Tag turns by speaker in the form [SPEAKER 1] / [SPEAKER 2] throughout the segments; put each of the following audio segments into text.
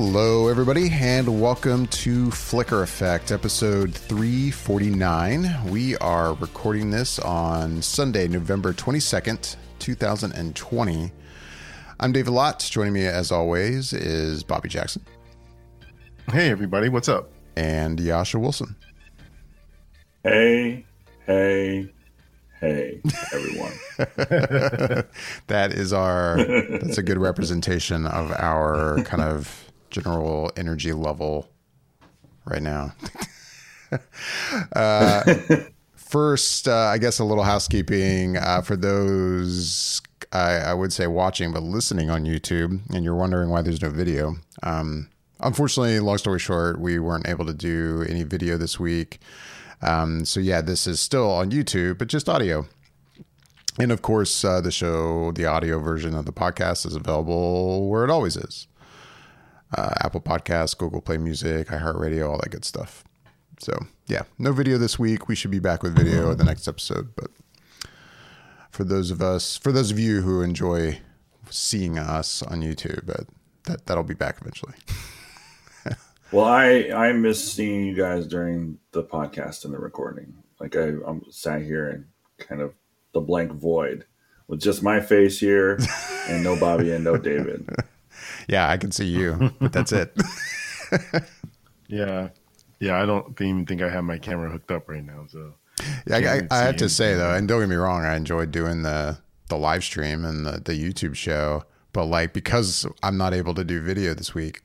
[SPEAKER 1] Hello, everybody, and welcome to Flicker Effect, episode 349. We are recording this on Sunday, November 22nd, 2020. I'm David Lott. Joining me, as always, is Bobby Jackson.
[SPEAKER 2] Hey, everybody, what's up?
[SPEAKER 1] And Yasha Wilson.
[SPEAKER 3] Hey, hey, hey, everyone.
[SPEAKER 1] that is our, that's a good representation of our kind of general energy level right now. uh, first, uh, I guess a little housekeeping uh, for those I, I, would say watching but listening on YouTube, and you're wondering why there's no video. Um, unfortunately, long story short, we weren't able to do any video this week. Um, so yeah, this is still on YouTube, but just audio. And of course, uh, the show, the audio version of the podcast is available where it always is uh, Apple Podcasts, Google Play Music, iHeartRadio, all that good stuff. So, yeah, no video this week. We should be back with video in the next episode. But for those of us, for those of you who enjoy seeing us on YouTube, uh, that that'll be back eventually.
[SPEAKER 3] well, I I miss seeing you guys during the podcast and the recording. Like I, I'm sat here and kind of the blank void with just my face here and no Bobby and no David.
[SPEAKER 1] yeah, I can see you, but that's it.
[SPEAKER 2] yeah, yeah. I don't even think I have my camera hooked up right now. So
[SPEAKER 1] yeah, I, I, have to say though, and don't get me wrong, I enjoyed doing the the live stream and the the YouTube show, but like because I'm not able to do video this week,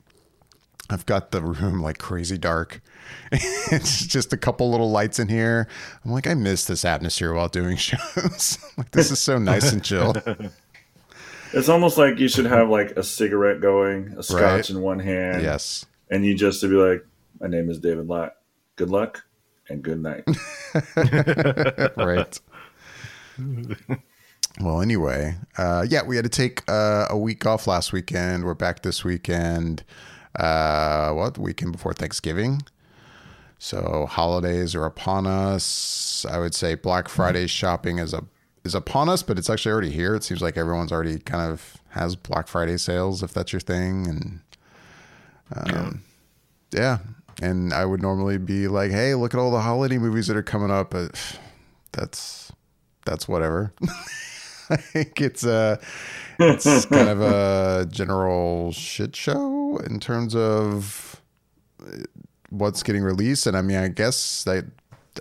[SPEAKER 1] I've got the room like crazy dark. it's just a couple little lights in here. I'm like, I miss this atmosphere while doing shows. like this is so nice and chill.
[SPEAKER 3] It's almost like you should have like a cigarette going, a scotch right? in one hand.
[SPEAKER 1] Yes.
[SPEAKER 3] And you just to be like, My name is David Lott. Good luck and good night.
[SPEAKER 1] right. well, anyway, uh, yeah, we had to take uh, a week off last weekend. We're back this weekend. Uh, what weekend before Thanksgiving? So holidays are upon us. I would say Black Friday shopping is a is upon us, but it's actually already here. It seems like everyone's already kind of has Black Friday sales if that's your thing, and um, yeah. yeah. And I would normally be like, "Hey, look at all the holiday movies that are coming up," but that's that's whatever. I think it's a it's kind of a general shit show in terms of what's getting released, and I mean, I guess that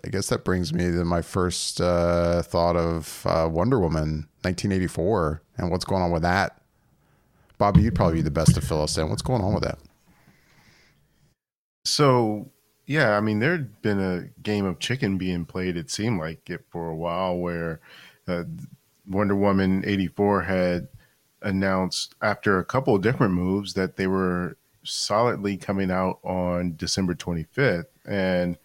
[SPEAKER 1] I guess that brings me to my first uh, thought of uh, Wonder Woman 1984 and what's going on with that. Bobby, you'd probably be the best to fill us in. What's going on with that?
[SPEAKER 2] So, yeah, I mean, there'd been a game of chicken being played, it seemed like it for a while, where uh, Wonder Woman 84 had announced after a couple of different moves that they were solidly coming out on December 25th. And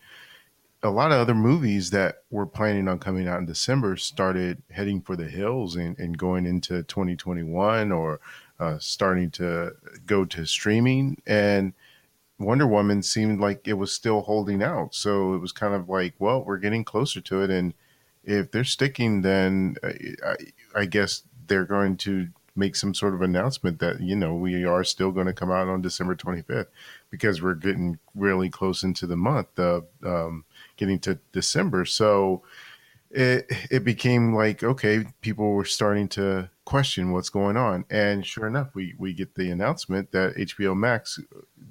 [SPEAKER 2] a lot of other movies that were planning on coming out in December started heading for the hills and, and going into 2021 or uh, starting to go to streaming. And Wonder Woman seemed like it was still holding out. So it was kind of like, well, we're getting closer to it. And if they're sticking, then I, I guess they're going to make some sort of announcement that, you know, we are still going to come out on December 25th because we're getting really close into the month of, um, getting to December. So it it became like okay, people were starting to question what's going on, and sure enough, we we get the announcement that HBO Max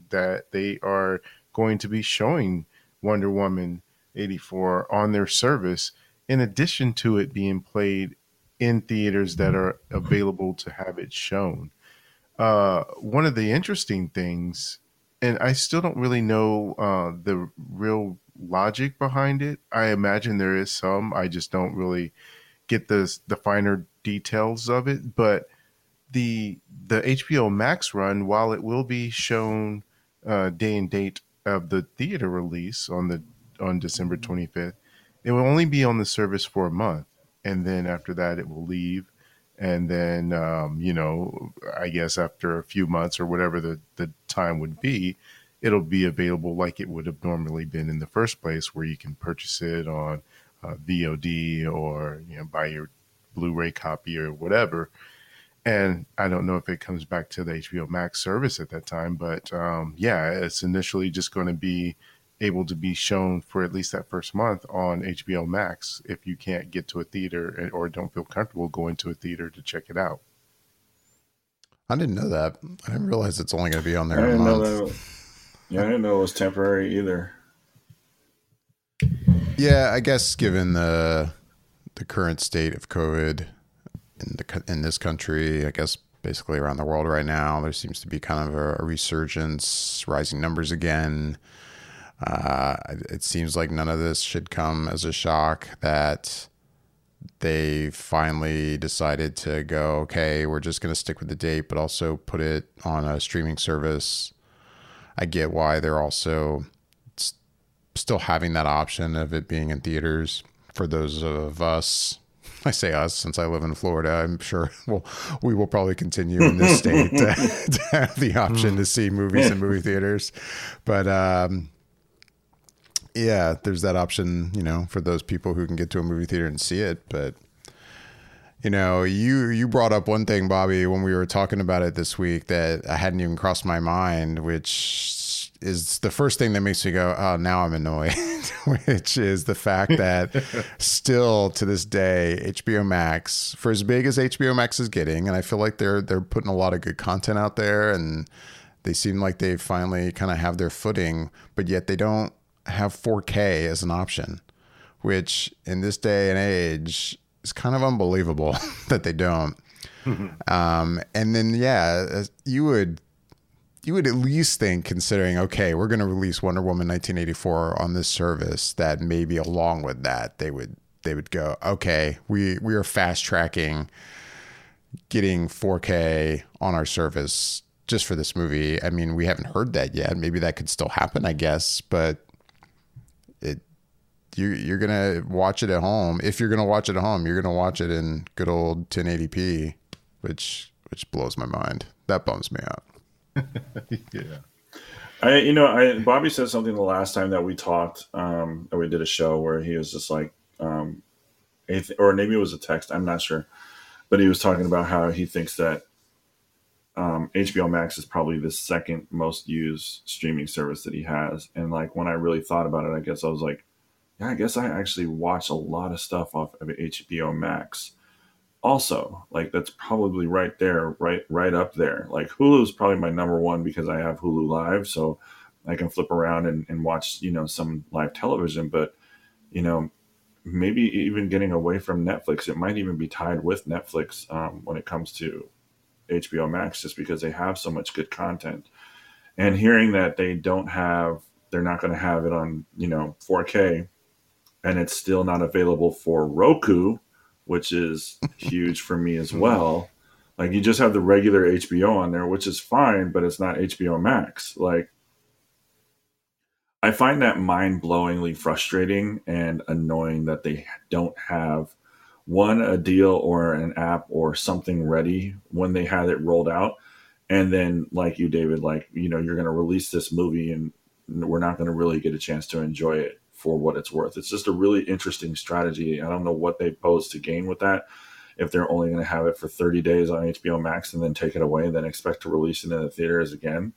[SPEAKER 2] that they are going to be showing Wonder Woman 84 on their service in addition to it being played in theaters that are available to have it shown. Uh, one of the interesting things, and I still don't really know uh, the real logic behind it. I imagine there is some. I just don't really get the the finer details of it. But the the HBO Max run, while it will be shown uh, day and date of the theater release on the on December 25th, it will only be on the service for a month, and then after that, it will leave. And then, um, you know, I guess after a few months or whatever the, the time would be, it'll be available like it would have normally been in the first place, where you can purchase it on uh, VOD or you know buy your Blu-ray copy or whatever. and I don't know if it comes back to the HBO Max service at that time, but um, yeah, it's initially just going to be able to be shown for at least that first month on HBO Max if you can't get to a theater or don't feel comfortable going to a theater to check it out.
[SPEAKER 1] I didn't know that. I didn't realize it's only going to be on there.
[SPEAKER 3] I
[SPEAKER 1] a
[SPEAKER 3] didn't know
[SPEAKER 1] month.
[SPEAKER 3] that. Yeah, I didn't know it was temporary either.
[SPEAKER 1] Yeah, I guess given the the current state of COVID in the in this country, I guess basically around the world right now, there seems to be kind of a, a resurgence, rising numbers again. Uh, it seems like none of this should come as a shock that they finally decided to go, okay, we're just going to stick with the date, but also put it on a streaming service. I get why they're also still having that option of it being in theaters for those of us. I say us since I live in Florida. I'm sure we'll, we will probably continue in this state to, to have the option to see movies in movie theaters. But um, yeah, there's that option, you know, for those people who can get to a movie theater and see it. But you know, you you brought up one thing, Bobby, when we were talking about it this week that I hadn't even crossed my mind, which is the first thing that makes me go, "Oh, now I'm annoyed," which is the fact that still to this day, HBO Max, for as big as HBO Max is getting, and I feel like they're they're putting a lot of good content out there, and they seem like they finally kind of have their footing, but yet they don't have 4K as an option, which in this day and age is kind of unbelievable that they don't. um, and then yeah, you would you would at least think considering okay, we're going to release Wonder Woman 1984 on this service that maybe along with that they would they would go okay, we we are fast tracking getting 4K on our service just for this movie. I mean, we haven't heard that yet. Maybe that could still happen, I guess, but you you're gonna watch it at home. If you're gonna watch it at home, you're gonna watch it in good old 1080p, which which blows my mind. That bums me out.
[SPEAKER 2] yeah.
[SPEAKER 3] I, you know, I Bobby said something the last time that we talked, um, we did a show where he was just like, um, or maybe it was a text, I'm not sure, but he was talking about how he thinks that um, HBO Max is probably the second most used streaming service that he has, and like when I really thought about it, I guess I was like, yeah, I guess I actually watch a lot of stuff off of HBO Max. Also, like that's probably right there, right, right up there. Like Hulu is probably my number one because I have Hulu Live, so I can flip around and, and watch, you know, some live television. But you know, maybe even getting away from Netflix, it might even be tied with Netflix um, when it comes to HBO Max, just because they have so much good content. And hearing that they don't have, they're not going to have it on, you know, 4K, and it's still not available for Roku, which is huge for me as hmm. well. Like you just have the regular HBO on there, which is fine, but it's not HBO Max. Like I find that mind blowingly frustrating and annoying that they don't have one a deal or an app or something ready when they had it rolled out. And then, like you, David, like, you know, you're going to release this movie and we're not going to really get a chance to enjoy it for what it's worth. It's just a really interesting strategy. I don't know what they pose to gain with that. If they're only going to have it for 30 days on HBO Max and then take it away and then expect to release it in the theaters again.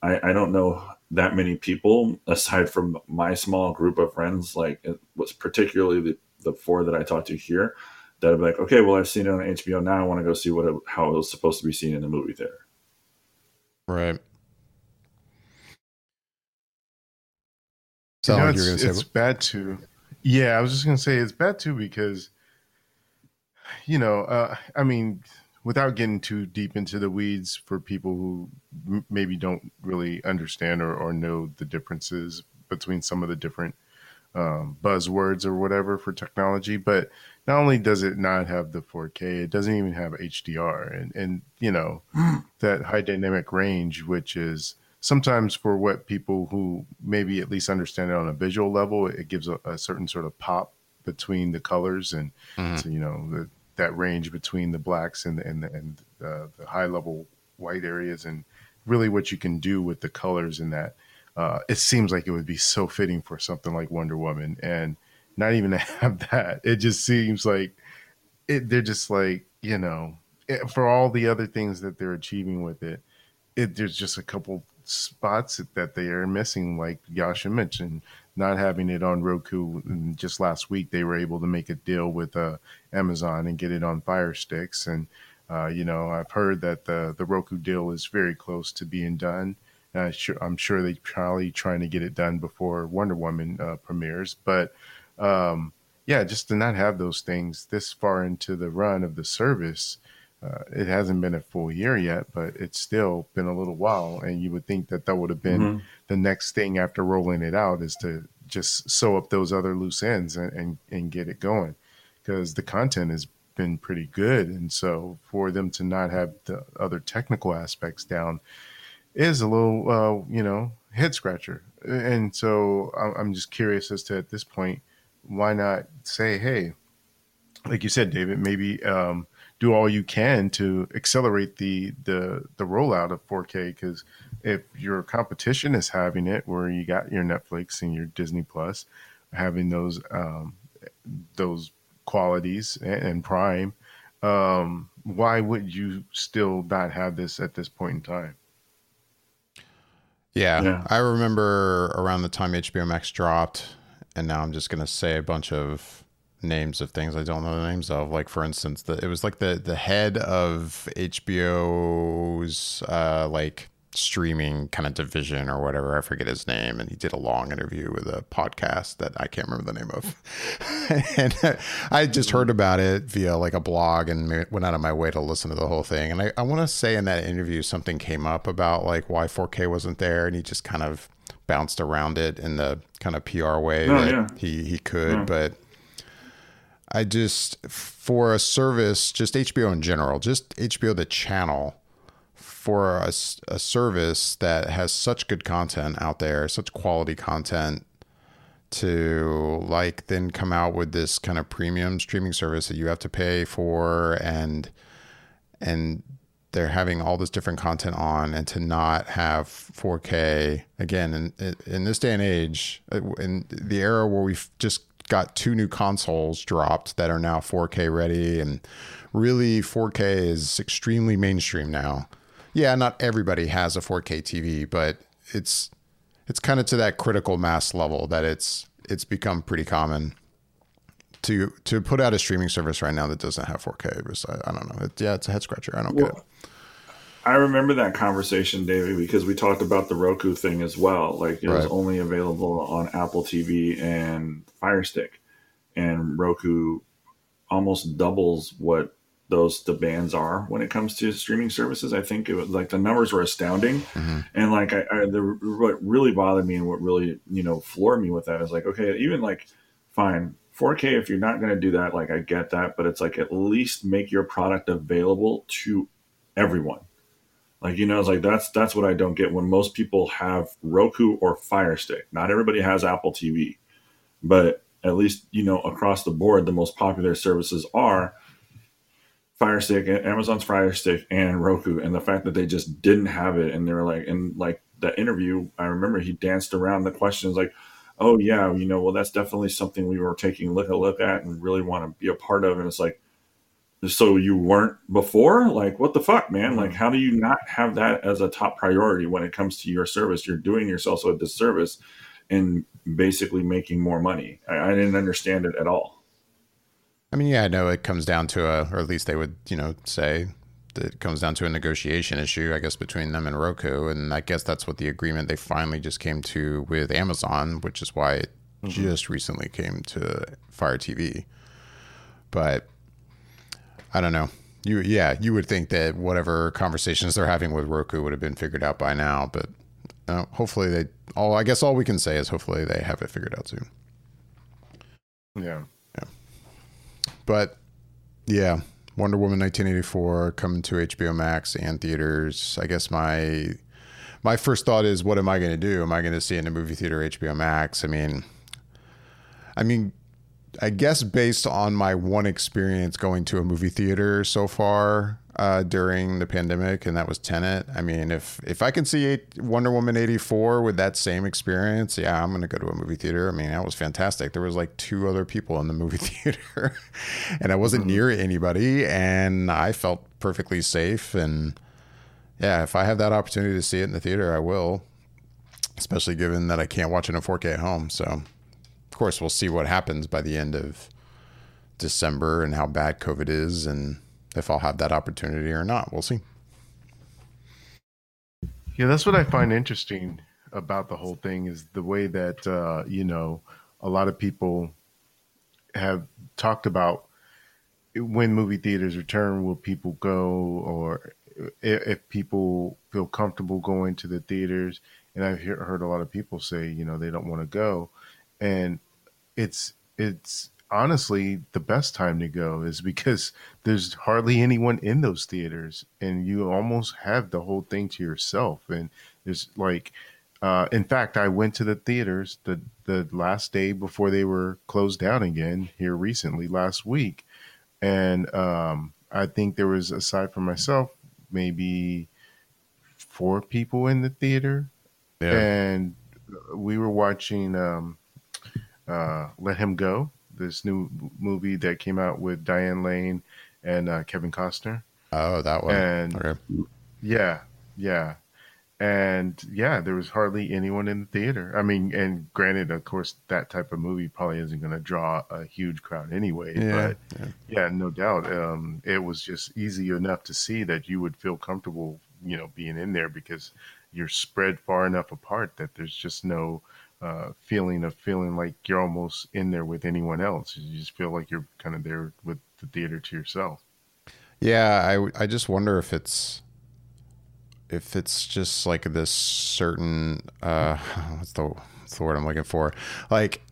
[SPEAKER 3] I, I don't know that many people aside from my small group of friends, like it was particularly the, the four that I talked to here that would be like, okay, well, I've seen it on HBO now. I want to go see what it, how it was supposed to be seen in the movie theater.
[SPEAKER 1] Right.
[SPEAKER 2] You know, it's, it's bad too. Yeah, I was just gonna say it's bad too because, you know, uh, I mean, without getting too deep into the weeds for people who m- maybe don't really understand or, or know the differences between some of the different um, buzzwords or whatever for technology, but not only does it not have the 4K, it doesn't even have HDR, and and you know that high dynamic range, which is sometimes for what people who maybe at least understand it on a visual level, it gives a, a certain sort of pop between the colors and
[SPEAKER 1] Mhm.
[SPEAKER 2] so you know the, that range between the blacks and the, and the, and uh, the high level white areas and really what you can do with the colors in that. Uh, it seems like it would be so fitting for something like Wonder Woman, and not even to have that. It just seems like it, they're just like you know for all the other things that they're achieving with it, it there's just a couple spots that they are missing, like Yasha mentioned, not having it on Roku. And just last week, they were able to make a deal with uh, Amazon and get it on Fire Sticks. And uh, you know, I've heard that the the Roku deal is very close to being done. Uh, I'm sure they're probably trying to get it done before Wonder Woman uh, premieres. But um, yeah, just to not have those things this far into the run of the service, uh, it hasn't been a full year yet, but it's still been a little while. And you would think that that would have been mm-hmm. the next thing after rolling it out is to just sew up those other loose ends and, and, and get it going because the content has been pretty good. And so for them to not have the other technical aspects down is a little, uh, you know, head scratcher. And so I'm just curious as to at this point, why not say, hey, like you said, David, maybe um, do all you can to accelerate the the the rollout of 4K because if your competition is having it where you got your Netflix and your Disney Plus having those um, those qualities and, and Prime, um, why would you still not have this at this point in time?
[SPEAKER 1] Yeah, yeah, I remember around the time HBO Max dropped, and now I'm just gonna say a bunch of names of things I don't know the names of. Like for instance, the, it was like the the head of HBO's uh, like streaming kind of division or whatever. I forget his name, and he did a long interview with a podcast that I can't remember the name of. and I just heard about it via like a blog and went out of my way to listen to the whole thing. And I, I want to say in that interview something came up about like why 4K wasn't there, and he just kind of bounced around it in the kind of PR way oh, that yeah. he he could, yeah. but I just for a service, just HBO in general, just HBO the channel for a, a service that has such good content out there, such quality content to like then come out with this kind of premium streaming service that you have to pay for and and they're having all this different content on and to not have 4K again in in this day and age uh, in the era where we've just got two new consoles dropped that are now 4K ready, and really 4K is extremely mainstream now. Yeah, not everybody has a 4K TV, but it's it's kind of to that critical mass level that it's it's become pretty common to to put out a streaming service right now that doesn't have 4K. Was, I, I, don't know. It, yeah, it's a head scratcher. I don't well, get it.
[SPEAKER 3] I remember that conversation, David, because we talked about the Roku thing as well. Like it right. was only available on Apple TV and Fire Stick, and Roku almost doubles what those demands are when it comes to streaming services. I think it was like the numbers were astounding, mm-hmm. and like I, I the, what really bothered me and what really you know floored me with that is like okay, even like fine 4K if you're not going to do that, like I get that, but it's like at least make your product available to everyone like you know, it's like that's that's what I don't get when most people have Roku or Fire Stick. Not everybody has Apple TV, but at least you know across the board, the most popular services are Fire Stick, Amazon's Fire Stick, and Roku. And the fact that they just didn't have it, and they were like, and like the interview, I remember he danced around the questions like, "Oh yeah, you know, well that's definitely something we were taking a look a look at and really want to be a part of." And it's like so you weren't before? Like what the fuck man? Like how do you not have that as a top priority when it comes to your service? You're doing yourself a disservice in basically making more money. I, I, didn't understand it at all.
[SPEAKER 1] I mean yeah i know it comes down to a or at least they would you know say that it comes down to a negotiation issue i guess between them and roku. And i guess that's what the agreement they finally just came to with amazon which is why it mm-hmm. just recently came to fire tv but I don't know. You yeah, you would think that whatever conversations they're having with Roku would have been figured out by now, but uh, hopefully they all I guess all we can say is hopefully they have it figured out soon.
[SPEAKER 2] Yeah.
[SPEAKER 1] Yeah. But yeah, Wonder Woman 1984 coming to HBO Max and theaters. I guess my my first thought is what am I going to do? Am I going to see it in a movie theater HBO Max? I mean I mean I guess based on my one experience going to a movie theater so far uh, during the pandemic, and that was Tenet. I mean, if if I can see eight, Wonder Woman eighty four with that same experience, yeah, I'm gonna go to a movie theater. I mean, that was fantastic. There was like two other people in the movie theater, and I wasn't mm-hmm. near anybody, and I felt perfectly safe. And yeah, if I have that opportunity to see it in the theater, I will, especially given that I can't watch it in 4K at home. So, course, we'll see what happens by the end of December and how bad COVID is and if I'll have that opportunity or not. We'll see.
[SPEAKER 2] Yeah, that's what I find interesting about the whole thing is the way that uh, you know a lot of people have talked about when movie theaters return, will people go, or if people feel comfortable going to the theaters? And I've heard a lot of people say, you know, they don't want to go, and it's it's honestly the best time to go is because there's hardly anyone in those theaters, and you almost have the whole thing to yourself. And there's like, uh, in fact, I went to the theaters the the last day before they were closed down again here recently last week, and um, I think there was aside from myself maybe four people in the theater, yeah. and we were watching um, uh, Let Him Go, this new movie that came out with Diane Lane and uh, Kevin Costner.
[SPEAKER 1] Oh, that one.
[SPEAKER 2] And okay. yeah, yeah and yeah, there was hardly anyone in the theater. I mean, and granted, of course, that type of movie probably isn't going to draw a huge crowd anyway. Yeah, but yeah. yeah, no doubt, um, it was just easy enough to see that you would feel comfortable, you know, being in there because you're spread far enough apart that there's just no uh, feeling of feeling like you're almost in there with anyone else. You just feel like you're kind of there with the theater to yourself.
[SPEAKER 1] Yeah, I I just wonder if it's if it's just like this certain uh what's the what's the word I'm looking for? Like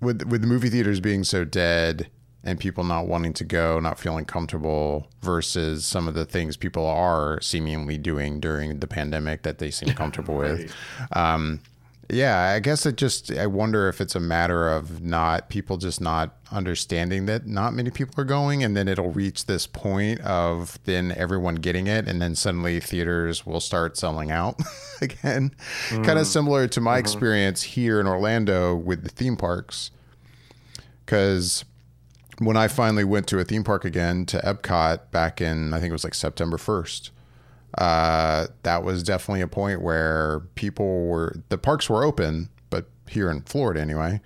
[SPEAKER 1] with with the movie theaters being so dead and people not wanting to go, not feeling comfortable versus some of the things people are seemingly doing during the pandemic that they seem comfortable right. with. Um, yeah, I guess it just, I wonder if it's a matter of not people just not understanding that not many people are going. And then it'll reach this point of then everyone getting it. And then suddenly theaters will start selling out again. Mm. Kind of similar to my mm-hmm. experience here in Orlando with the theme parks. Because when I finally went to a theme park again to Epcot back in, I think it was like September 1st uh, that was definitely a point where people were the parks were open, but here in Florida anyway.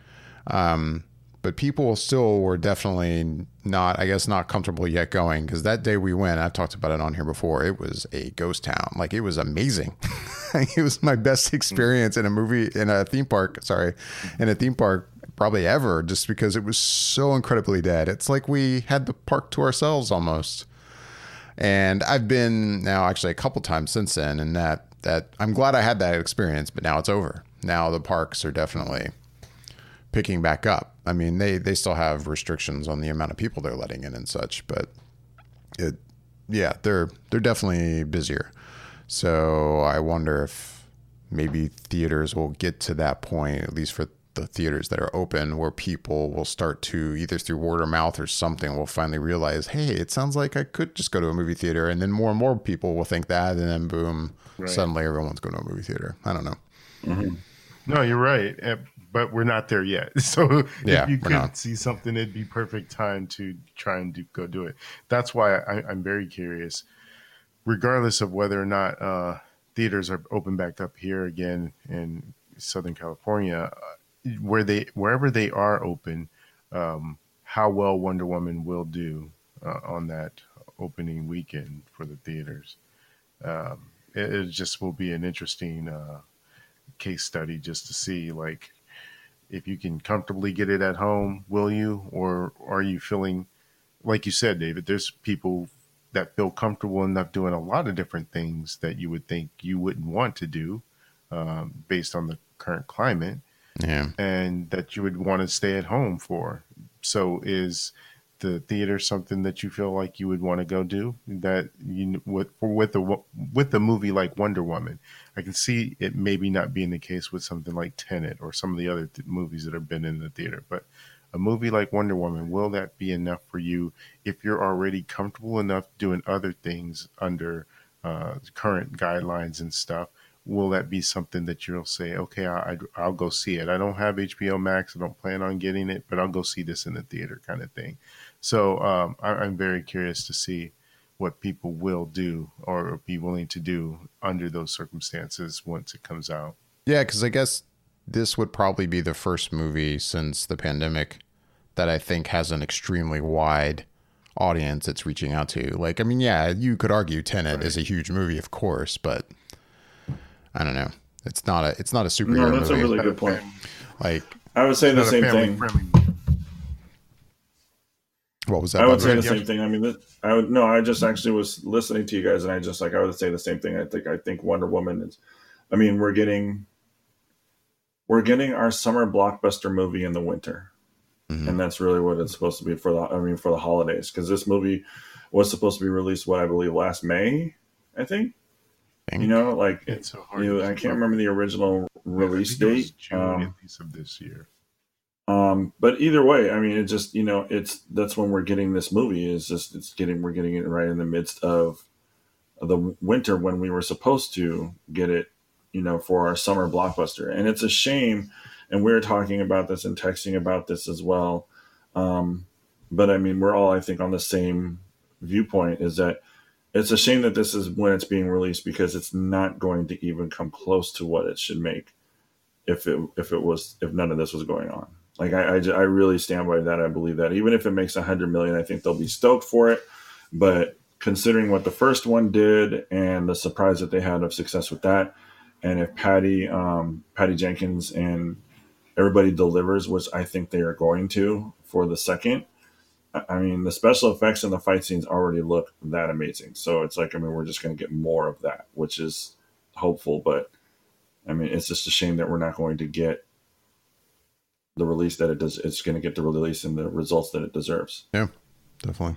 [SPEAKER 1] Um, but people still were definitely not, I guess, not comfortable yet going because that day we went, I've talked about it on here before. It was a ghost town. Like it was amazing. it was my best experience in a movie in a theme park. Sorry, in a theme park probably ever, just because it was so incredibly dead. It's like we had the park to ourselves almost. And I've been now actually a couple times since then, and that that I'm glad I had that experience, but now it's over. Now the parks are definitely picking back up. I mean, they they still have restrictions on the amount of people they're letting in and such, but it yeah, they're they're definitely busier. So I wonder if maybe theaters will get to that point, at least for the theaters that are open where people will start to either through word of mouth or something will finally realize, hey, it sounds like I could just go to a movie theater, and then more and more people will think that, and then boom, right. suddenly everyone's going to a movie theater. I don't know.
[SPEAKER 2] Mm-hmm. No, you're right, eh, but we're not there yet. So yeah, if you could see something, it'd be perfect time to try and do, go do it. That's why I, am very curious, regardless of whether or not uh, theaters are open back up here again in Southern California where they wherever they are open, um, how well Wonder Woman will do uh, on that opening weekend for the theaters. Um, it, it, just will be an interesting uh, case study just to see like if you can comfortably get it at home, will you, or are you feeling like you said, David? There's people that feel comfortable enough doing a lot of different things that you would think you wouldn't want to do um, based on the current climate
[SPEAKER 1] yeah.
[SPEAKER 2] and that you would want to stay at home for. So is the theater something that you feel like you would want to go do that you with with a with a movie like Wonder Woman? I can see it maybe not being the case with something like Tenet or some of the other th- movies that have been in the theater, but a movie like Wonder Woman, will that be enough for you if you're already comfortable enough doing other things under uh, current guidelines and stuff? Will that be something that you'll say, okay, I, will go see it? I don't have HBO Max. I don't plan on getting it, but I'll go see this in the theater kind of thing. So um, I, am very curious to see what people will do or be willing to do under those circumstances once it comes out.
[SPEAKER 1] Yeah, because I guess this would probably be the first movie since the pandemic that I think has an extremely wide audience it's reaching out to. Like, I mean, yeah, you could argue Tenet right. is a huge movie, of course, but I don't know. It's not a it's not a superhero. No, that's movie.
[SPEAKER 3] a really good point.
[SPEAKER 1] Like,
[SPEAKER 3] I would say the same thing. Friendly.
[SPEAKER 1] What was that?
[SPEAKER 3] I would say the same thing. I mean, I would no. I just actually was listening to you guys, and I just like I would say the same thing. I think I think Wonder Woman is. I mean, we're getting we're getting our summer blockbuster movie in the winter. Mm-hmm. And that's really what it's supposed to be for the I mean for the holidays because this movie was supposed to be released what I believe last May, I think. Think. You know, like it's so hard. You know, I can't remember the original release date.
[SPEAKER 2] June um, of this year.
[SPEAKER 3] Um, but either way, I mean, it just you know, it's that's when we're getting this movie. Is just it's getting we're getting it right in the midst of the winter when we were supposed to get it you know, for our summer blockbuster. And it's a shame. And we are talking about this and texting about this as well. Um, but I mean, we're all, I think, on the same viewpoint is that it's a shame that this is when it's being released because it's not going to even come close to what it should make if it if it was if none of this was going on. Like I, I, I really stand by that. I believe that even if it makes a hundred million, I think they'll be stoked for it. But considering what the first one did and the surprise that they had of success with that, and if Patty um, Patty Jenkins and everybody delivers, which I think they are going to for the second, I mean the special effects and the fight scenes already look that amazing. So it's like I mean we're just going to get more of that, which is hopeful. But I mean it's just a shame that we're not going to get the release that it does. It's going to get the release and the results that it deserves.
[SPEAKER 1] Yeah, definitely.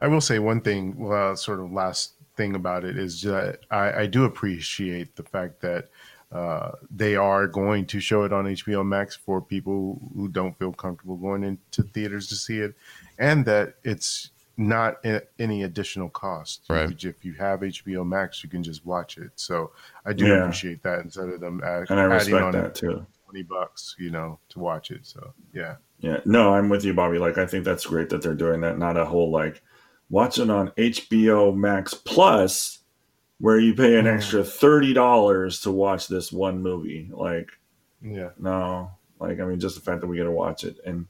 [SPEAKER 2] I will say one thing. Uh, sort of last thing about it is that I, I do appreciate the fact that uh, they are going to show it on HBO Max for people who don't feel comfortable going into theaters to see it, and that it's not any additional cost.
[SPEAKER 1] Right.
[SPEAKER 2] If you have HBO Max, you can just watch it. So I do yeah. appreciate that instead of them add, and I adding on that too. Twenty bucks, you know, to watch it. So yeah.
[SPEAKER 3] Yeah. No, I'm with you, Bobby. Like I think that's great that they're doing that. Not a whole like watch it on HBO Max Plus, where you pay an extra thirty dollars to watch this one movie. Like,
[SPEAKER 2] yeah,
[SPEAKER 3] no, like I mean, just the fact that we get to watch it, and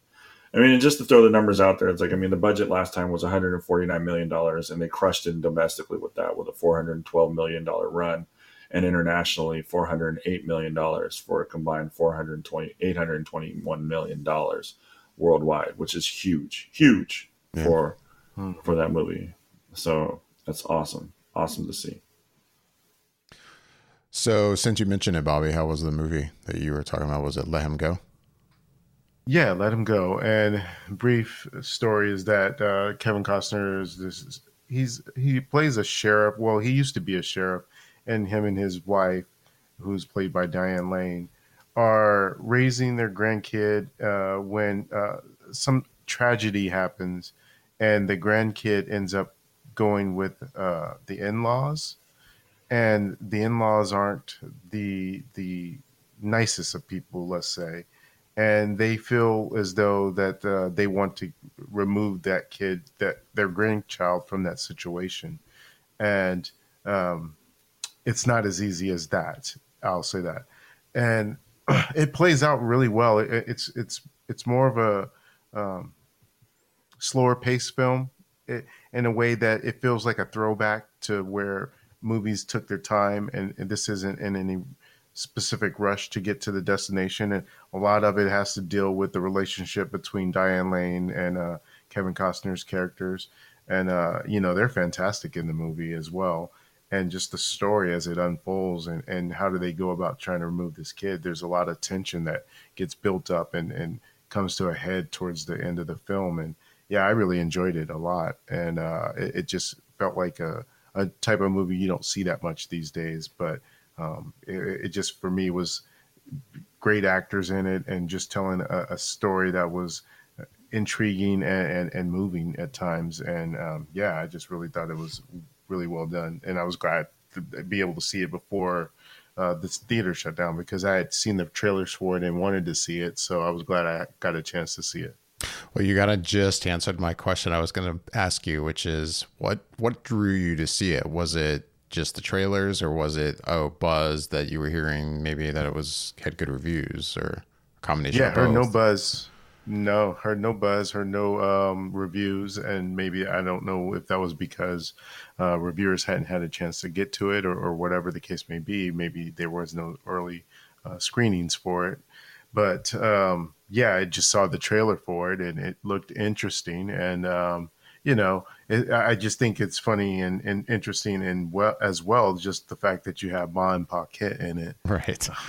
[SPEAKER 3] I mean, just to throw the numbers out there, it's like I mean, the budget last time was 149 million dollars, and they crushed it domestically with that, with a 412 million dollar run, and internationally 408 million dollars for a combined 420 821 million dollars worldwide, which is huge, huge yeah. for hmm. for that movie. So that's awesome. Awesome to see.
[SPEAKER 1] So, since you mentioned it, Bobby, how was the movie that you were talking about? Was it Let Him Go?
[SPEAKER 2] Yeah, Let Him Go. And brief story is that uh, Kevin Costner is this. He's he plays a sheriff. Well, he used to be a sheriff, and him and his wife, who's played by Diane Lane, are raising their grandkid uh, when uh, some tragedy happens and the grandkid ends up going with uh, the in-laws, and the in-laws aren't the the nicest of people, let's say, and they feel as though that uh, they want to remove that kid, that their grandchild, from that situation, and um, it's not as easy as that. I'll say that, and it plays out really well. It, it's it's it's more of a um, slower pace film it, in a way that it feels like a throwback to where movies took their time and, and, this isn't in any specific rush to get to the destination and a lot of it has to deal with the relationship between diane lane and uh, kevin costner's characters and uh, you know they're fantastic in the movie as well and just the story as it unfolds and, and how do they go about trying to remove this kid there's a lot of tension that gets built up and, and comes to a head towards the end of the film and yeah, I really enjoyed it a lot, and uh, it, it, just felt like a, a type of movie you don't see that much these days. But um, it, it, just for me was great actors in it, and just telling a, a story that was intriguing and, and, and moving at times. And um, yeah, I just really thought it was really well done, and I was glad to be able to see it before. Uh, this theater shut down because I had seen the trailers for it and wanted to see it, so I was glad I got a chance to see it.
[SPEAKER 1] Well, you gotta just answered my question. I was gonna ask you, which is what what drew you to see it? Was it just the trailers, or was it oh buzz that you were hearing? Maybe that it was had good reviews, or a combination.
[SPEAKER 2] Yeah, heard no buzz. No, heard no buzz. Heard no um, reviews, and maybe I don't know if that was because uh, reviewers hadn't had a chance to get to it, or, or whatever the case may be. Maybe there was no early uh, screenings for it. But um, yeah, I just saw the trailer for it, and it looked interesting. And um, you know, it, I just think it's funny and, and interesting, and well as well, just the fact that you have Ma and Pa Kent in it.
[SPEAKER 1] right.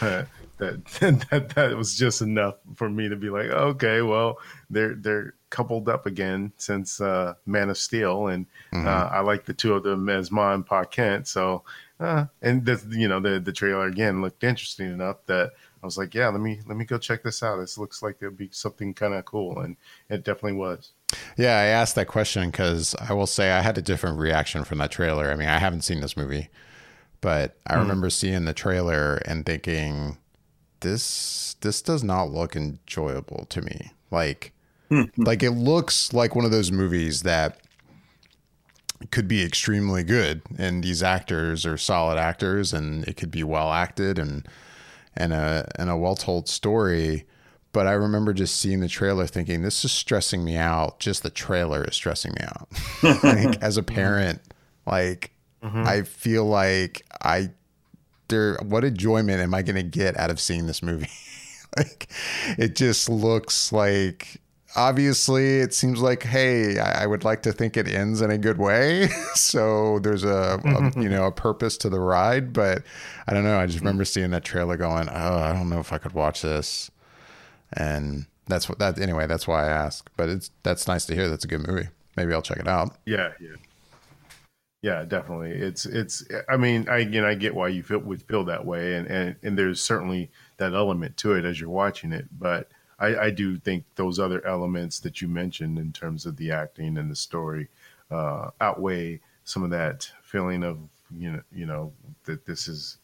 [SPEAKER 2] that that that was just enough for me to be like, okay, well, they're they're coupled up again since uh, Man of Steel, and
[SPEAKER 1] Mhm.
[SPEAKER 2] uh, I like the two of them as Ma and Pa Kent. So, uh, and this, you know, the the trailer again looked interesting enough that I was like, yeah, let me let me go check this out. This looks like it'd be something kind of cool, and it definitely was.
[SPEAKER 1] Yeah, I asked that question because I will say I had a different reaction from that trailer. I mean, I haven't seen this movie, but I hmm. remember seeing the trailer and thinking, this this does not look enjoyable to me. Like, hmm. like it looks like one of those movies that could be extremely good, and these actors are solid actors, and it could be well acted and and a and a well told story. But I remember just seeing the trailer thinking, this is stressing me out. Just the trailer is stressing me out. like as a mm-hmm. parent, like mm-hmm. I feel like I there what enjoyment am I gonna get out of seeing this movie? like it just looks like obviously it seems like hey I, I would like to think it ends in a good way. So there's a, a mm-hmm. you know a purpose to the ride but i don't know. I just mm-hmm. remember seeing that trailer going oh i don't know if i could watch this. And that's what that anyway that's why i ask but it's that's nice to hear. That's a good movie. Maybe i'll check it out.
[SPEAKER 2] Yeah, yeah, yeah, definitely. It's it's. I mean, I again, I get why you feel would feel that way, and and and there's certainly that element to it as you're watching it. But I, I do think those other elements that you mentioned in terms of the acting and the story uh, outweigh some of that feeling of you know you know that this is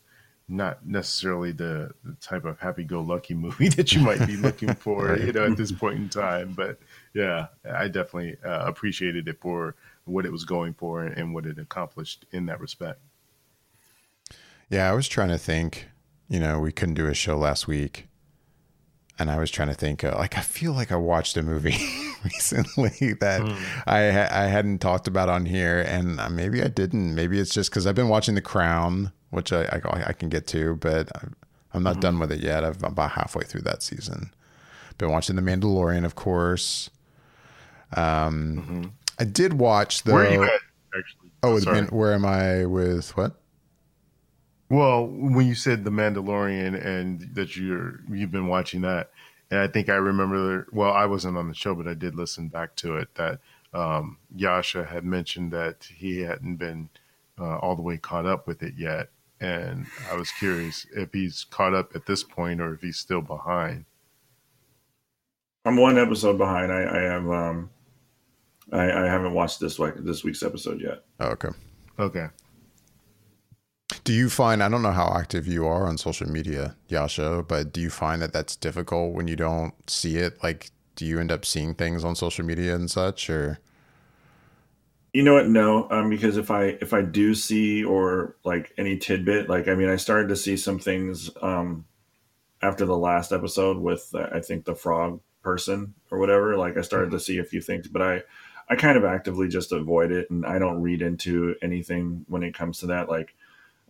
[SPEAKER 2] not necessarily the, the type of happy-go-lucky movie that you might be looking for, you know, at this point in time. But yeah, I definitely uh, appreciated it for what it was going for and what it accomplished in that respect.
[SPEAKER 1] Yeah, I was trying to think, you know, we couldn't do a show last week. And I was trying to think, uh, like, I feel like I watched a movie recently that I I hadn't talked about on here, and uh, maybe I didn't. Maybe it's just because I've been watching The Crown, which I I, I can get to, but I- I'm not done with it yet. I've, I'm about halfway through that season. Been watching The Mandalorian, of course. Um, I did watch the.
[SPEAKER 2] Where are you at, actually?
[SPEAKER 1] Oh,
[SPEAKER 2] sorry.
[SPEAKER 1] Where am I with what?
[SPEAKER 2] Well, when you said The Mandalorian and that you're you've been watching that, and I think I remember. Well, I wasn't on the show, but I did listen back to it. That um, Yasha had mentioned that he hadn't been uh, all the way caught up with it yet, and I was curious if he's caught up at this point or if he's still behind.
[SPEAKER 3] I'm one episode behind. I, I have um, I, I haven't watched this week this week's episode yet.
[SPEAKER 1] Oh, okay.
[SPEAKER 2] Okay.
[SPEAKER 1] Do you find I don't know how active you are on social media, Yasha, but do you find that that's difficult when you don't see it? Like, do you end up seeing things on social media and such, or
[SPEAKER 3] You know what? No, um, because if I if I do see or like any tidbit, like I mean, I started to see some things um, after the last episode with uh, I think the frog person or whatever. Like I started to see a few things, but I I kind of actively just avoid it, and I don't read into anything when it comes to that. Like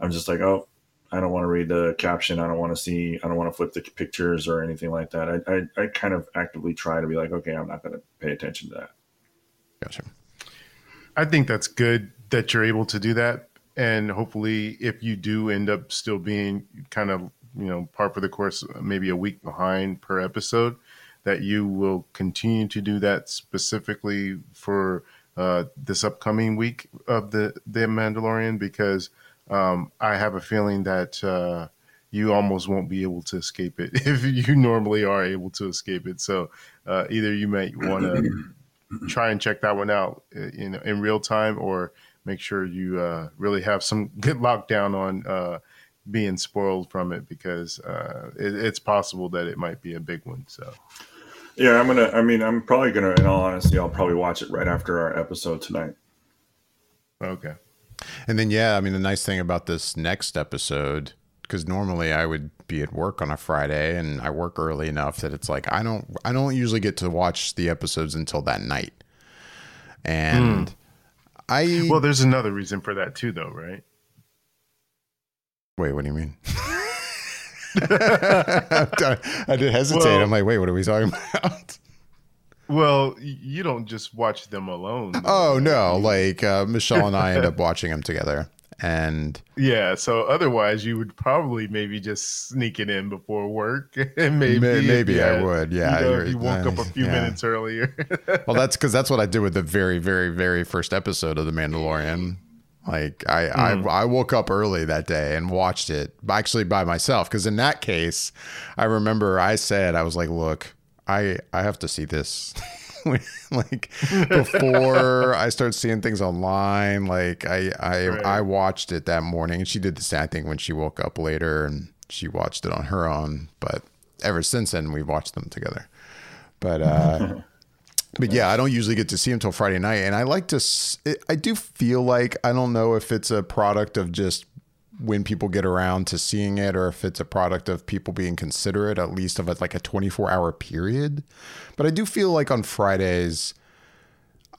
[SPEAKER 3] I'm just like, oh, I don't want to read the caption. I don't want to see. I don't want to flip the pictures or anything like that. I I, I kind of actively try to be like, okay, I'm not going to pay attention to that.
[SPEAKER 1] gotcha?
[SPEAKER 2] I think that's good that you're able to do that. And hopefully, if you do end up still being kind of, you know, par for the course, maybe a week behind per episode, that you will continue to do that specifically for uh, this upcoming week of the, the Mandalorian, because um, I have a feeling that uh, you almost won't be able to escape it if you normally are able to escape it. So uh, either you might want to try and check that one out uh, in in real time, or make sure you uh, really have some good lockdown on uh, being spoiled from it because uh, it, it's possible that it might be a big one. So
[SPEAKER 3] Yeah, I'm gonna. I mean, I'm probably gonna. In all honesty, I'll probably watch it right after our episode tonight.
[SPEAKER 2] Okay.
[SPEAKER 1] And then, yeah, I mean, the nice thing about this next episode, because normally I would be at work on a Friday, and I work early enough that it's like I don't, I don't usually get to watch the episodes until that night. And hmm. I
[SPEAKER 2] Well, there's another reason for that too, though, right?
[SPEAKER 1] wait. What do you mean? I did hesitate.
[SPEAKER 2] Well-
[SPEAKER 1] I'm like, wait, what are we talking about?
[SPEAKER 2] Well, you don't just watch them alone. though.
[SPEAKER 1] Oh no, like uh, Michelle and I end up watching them together, and
[SPEAKER 2] Yeah, so otherwise you would probably maybe just sneak it in before work, and maybe
[SPEAKER 1] May- maybe
[SPEAKER 2] you
[SPEAKER 1] I would, yeah,
[SPEAKER 2] you know, if you woke up a few
[SPEAKER 1] yeah.
[SPEAKER 2] minutes earlier.
[SPEAKER 1] well, that's because that's what I did with the very, very, very first episode of The Mandalorian. Like I, I, I woke up early that day and watched it, actually by myself. Because in that case, I remember I said I was like, "Look, I, I have to see this." like before I start seeing things online, like I, I,
[SPEAKER 2] Right.
[SPEAKER 1] I watched it that morning, and she did the same thing when she woke up later, and she watched it on her own. But ever since then, we've watched them together. But uh, but yeah, I don't usually get to see them till Friday night, and I like to. s- I do feel like I don't know if it's a product of just when people get around to seeing it, or if it's a product of people being considerate, at least of a, like a twenty four hour period. But I do feel like on Fridays,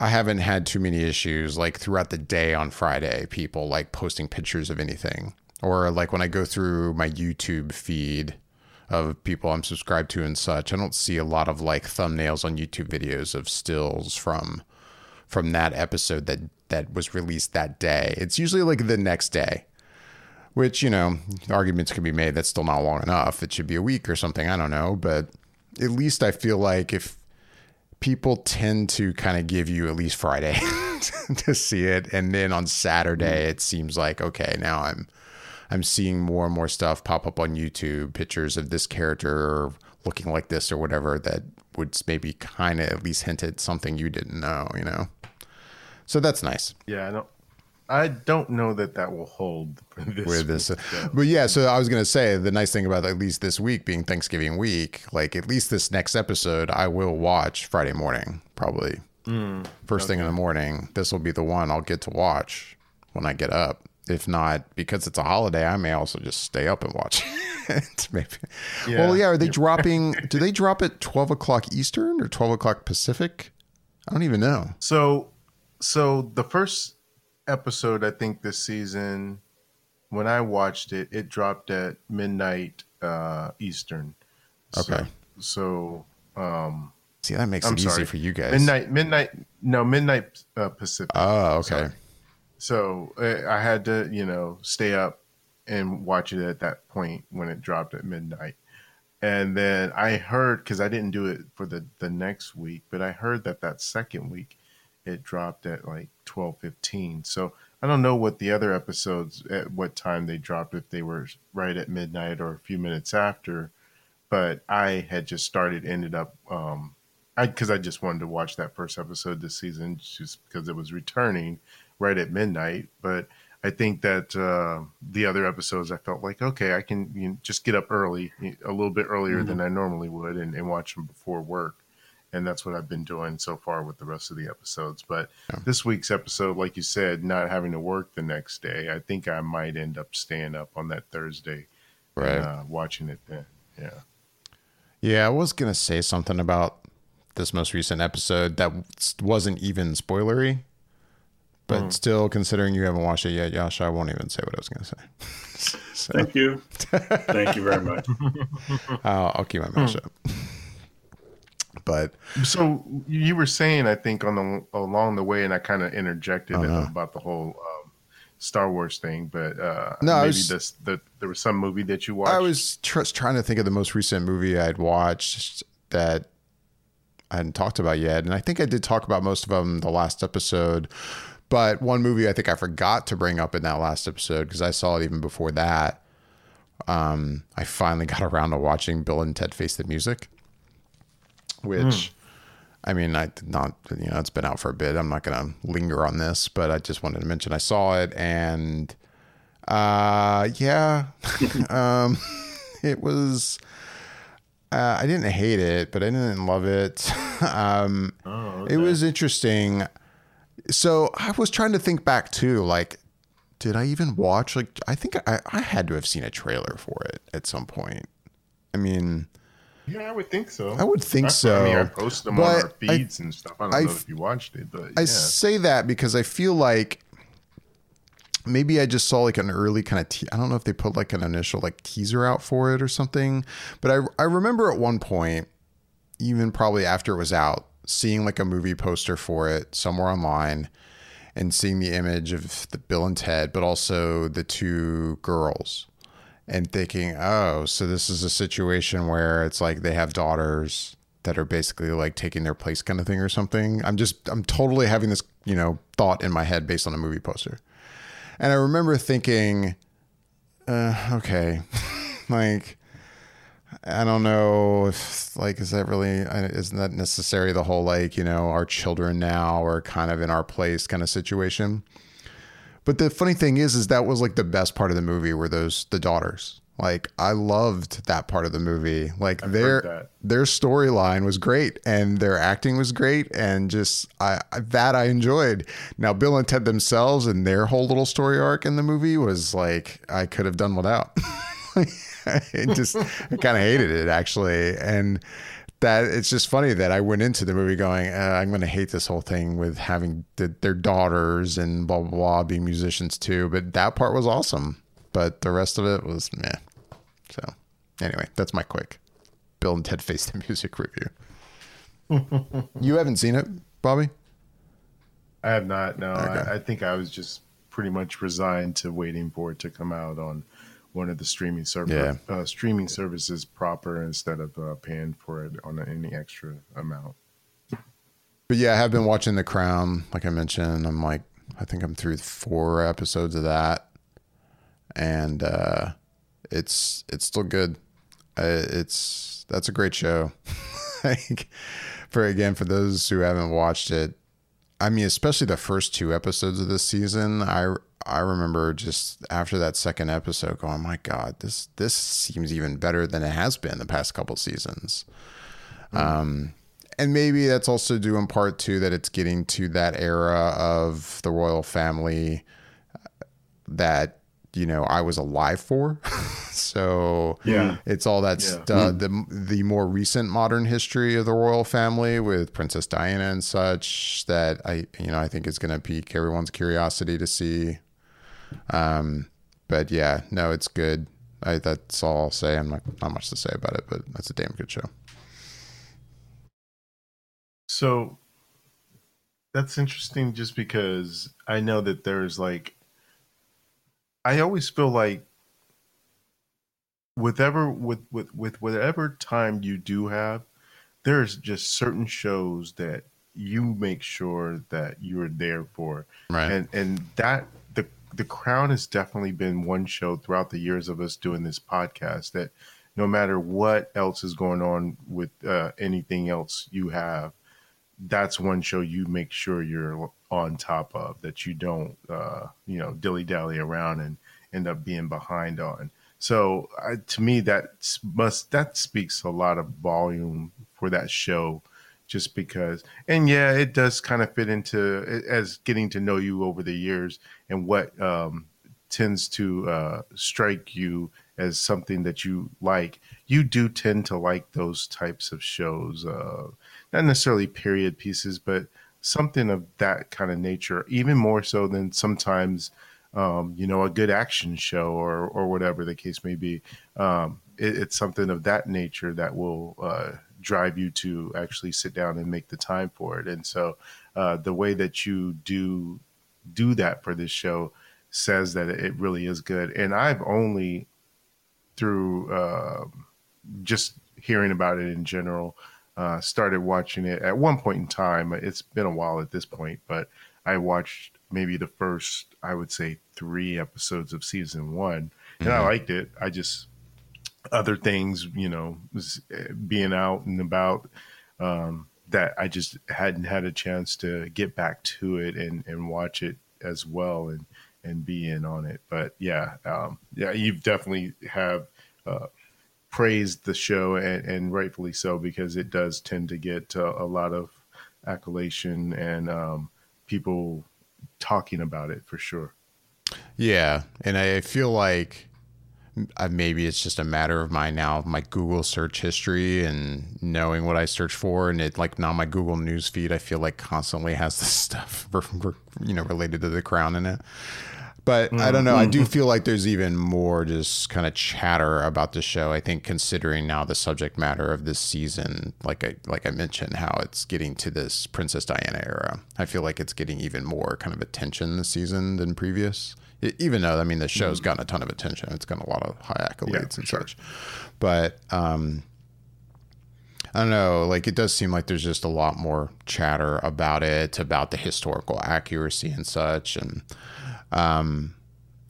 [SPEAKER 1] I haven't had too many issues like throughout the day on Friday, people like posting pictures of anything. Or like when I go through my YouTube feed of people I'm subscribed to and such, I don't see a lot of like thumbnails on YouTube videos of stills from from that episode that that was released that day. It's usually like the next day. Which, you know, arguments can be made that's still not long enough. It should be a week or something, I don't know, but at least I feel like if people tend to kind of give you at least Friday to see it, and then on Saturday mm. it seems like okay, now I'm I'm seeing more and more stuff pop up on YouTube, pictures of this character looking like this or whatever that would maybe kind of at least hint at something you didn't know, you know. So that's nice.
[SPEAKER 2] yeah, I don't. I don't know that that will hold for this.
[SPEAKER 1] with this.
[SPEAKER 2] week, though.
[SPEAKER 1] Uh, but yeah, so I was gonna say the nice thing about at least this week being Thanksgiving week, like at least this next episode, I will watch Friday morning, probably hmm, first thing in the morning. This will be the one I'll get to watch when I get up. If not, because it's a holiday, I may also just stay up and watch it. Maybe. Well, yeah. Are they dropping? Do they drop at twelve o'clock Eastern or twelve o'clock Pacific? I don't even know.
[SPEAKER 2] So, so the first episode, I think this season, when I watched it, it dropped at midnight uh, Eastern.
[SPEAKER 1] Okay.
[SPEAKER 2] So, um,
[SPEAKER 1] See, that makes
[SPEAKER 2] I'm
[SPEAKER 1] it easy for you guys.
[SPEAKER 2] midnight, midnight, no, midnight uh, Pacific.
[SPEAKER 1] Oh, okay.
[SPEAKER 2] Sorry. So uh, I had to, you know, stay up and watch it at that point when it dropped at midnight. And then I heard because I didn't do it for the the next week, but I heard that that second week it dropped at like twelve fifteen. So I don't know what the other episodes at what time they dropped if they were right at midnight or a few minutes after. But I had just started, ended up, um, I because I just wanted to watch that first episode this season just because it was returning right at midnight. But I think that uh, the other episodes, I felt like, okay, I can you know, just get up early, a little bit earlier than I normally would, and, and watch them before work. And that's what I've been doing so far with the rest of the episodes. But this week's episode, like you said, not having to work the next day, I think I might end up staying up on that Thursday
[SPEAKER 1] Right.
[SPEAKER 2] and uh, watching it then. Yeah.
[SPEAKER 1] Yeah, I was gonna say something about this most recent episode that wasn't even spoilery, but still, considering you haven't watched it yet, Yash, I won't even say what I was gonna say. so
[SPEAKER 3] Thank you. Thank you very much.
[SPEAKER 1] I'll, I'll keep my mouth shut. But
[SPEAKER 2] So you were saying, I think, on the along the way, and I kind of interjected
[SPEAKER 1] Uh-huh.
[SPEAKER 2] about the whole um, Star Wars thing, but uh,
[SPEAKER 1] No,
[SPEAKER 2] maybe
[SPEAKER 1] was-
[SPEAKER 2] this the, there was some movie that you watched.
[SPEAKER 1] I was tr- trying to think of the most recent movie I'd watched that I hadn't talked about yet, and I think I did talk about most of them the last episode. But one movie I think I forgot to bring up in that last episode because I saw it even before that. Um, I finally got around to watching Bill and Ted Face the Music, which. I mean, I did not, you know, it's been out for a bit. I'm not going to linger on this, but I just wanted to mention I saw it and, uh, yeah, um, it was, uh, I didn't hate it, but I didn't love it. um, oh, okay. It was interesting. So I was trying to think back too, like, did I even watch? Like, I think I, I had to have seen a trailer for it at some point. I mean,
[SPEAKER 2] yeah, I would think so.
[SPEAKER 1] I would think so.
[SPEAKER 2] I mean, I post them on our feeds I, and stuff. I don't I, know if you watched it, but yeah.
[SPEAKER 1] I say that because I feel like maybe I just saw like an early kind of te- I don't know if they put like an initial like teaser out for it or something, but I I remember at one point, even probably after it was out, seeing like a movie poster for it somewhere online and seeing the image of the Bill and Ted, but also the two girls and thinking, oh, so this is a situation where it's like they have daughters that are basically like taking their place kind of thing or something. I'm just, I'm totally having this, you know, thought in my head based on a movie poster. And I remember thinking, uh, okay, like, I don't know if like is that really isn't that necessary the whole like you know our children now are kind of in our place kind of situation. But the funny thing is, is that was like the best part of the movie were those the daughters. Like I loved that part of the movie. Like I've their their storyline was great and their acting was great and just I that I enjoyed. Now Bill and Ted themselves and their whole little story arc in the movie was like I could have done without. it just I kind of hated it actually and that it's just funny that I went into the movie going, uh, I'm going to hate this whole thing with having the, their daughters and blah, blah, blah, being musicians too. But that part was awesome. But the rest of it was meh. So, anyway, that's my quick Bill and Ted Face the Music review. you haven't seen it, Bobby?
[SPEAKER 2] I have not. No, okay. I, I think I was just pretty much resigned to waiting for it to come out on one of the streaming service yeah. uh, streaming services proper instead of uh, paying for it on any extra amount.
[SPEAKER 1] But yeah, I have been watching The Crown. Like I mentioned, I'm like, I think I'm through four episodes of that, and uh, it's it's still good. Uh, it's that's a great show. like, for again, for those who haven't watched it, I mean, especially the first two episodes of this season, I I remember just after that second episode going, my God, this this seems even better than it has been the past couple seasons. Mm. Um, and maybe that's also due in part to that it's getting to that era of the royal family that you know I was alive for. so
[SPEAKER 2] yeah,
[SPEAKER 1] it's all that yeah. uh, the the more recent modern history of the royal family with Princess Diana and such that I you know I think is going to pique everyone's curiosity to see. Um, but yeah, no, it's good. I, that's all I'll say. I'm not not much to say about it, but that's a damn good show.
[SPEAKER 2] So that's interesting, just because I know that there's like, I always feel like whatever with with with whatever time you do have, there's just certain shows that you make sure that you're there for,
[SPEAKER 1] right?
[SPEAKER 2] And and that the Crown has definitely been one show throughout the years of us doing this podcast that no matter what else is going on with uh, anything else you have, that's one show you make sure you're on top of that you don't uh, you know dilly dally around and end up being behind on. So uh, to me, that must that speaks a lot of volume for that show just because. And yeah it does kind of fit into as getting to know you over the years and what um, tends to uh, strike you as something that you like. You do tend to like those types of shows uh, not necessarily period pieces but something of that kind of nature even more so than sometimes um, you know a good action show or or whatever the case may be. Um, it, it's something of that nature that will uh, drive you to actually sit down and make the time for it. And so uh, the way that you do do that for this show says that it really is good. And I've only through uh, just hearing about it in general uh, started watching it at one point in time. It's been a while at this point, but I watched maybe the first, I would say, three episodes of season one, and mm-hmm. I liked it. I just other things, you know, eh, being out and about, um, that I just hadn't had a chance to get back to it and, and watch it as well and, and be in on it. But yeah, um, yeah, you've definitely have, uh, praised the show and, and, rightfully so because it does tend to get uh, a lot of accolation and um, people talking about it for sure.
[SPEAKER 1] Yeah, and I feel like maybe it's just a matter of my now my Google search history and knowing what I search for, and it like now my Google news feed I feel like constantly has this stuff you know related to the crown in it. But I don't know. I do mm-hmm. feel like there's even more just kind of chatter about the show. I think considering now the subject matter of this season, like I like I mentioned, how it's getting to this Princess Diana era. I feel like it's getting even more kind of attention this season than previous. Even though I mean the show's mm. gotten a ton of attention, it's gotten a lot of high accolades yeah, and sure. such. But um, I don't know. Like it does seem like there's just a lot more chatter about it, about the historical accuracy and such, and um,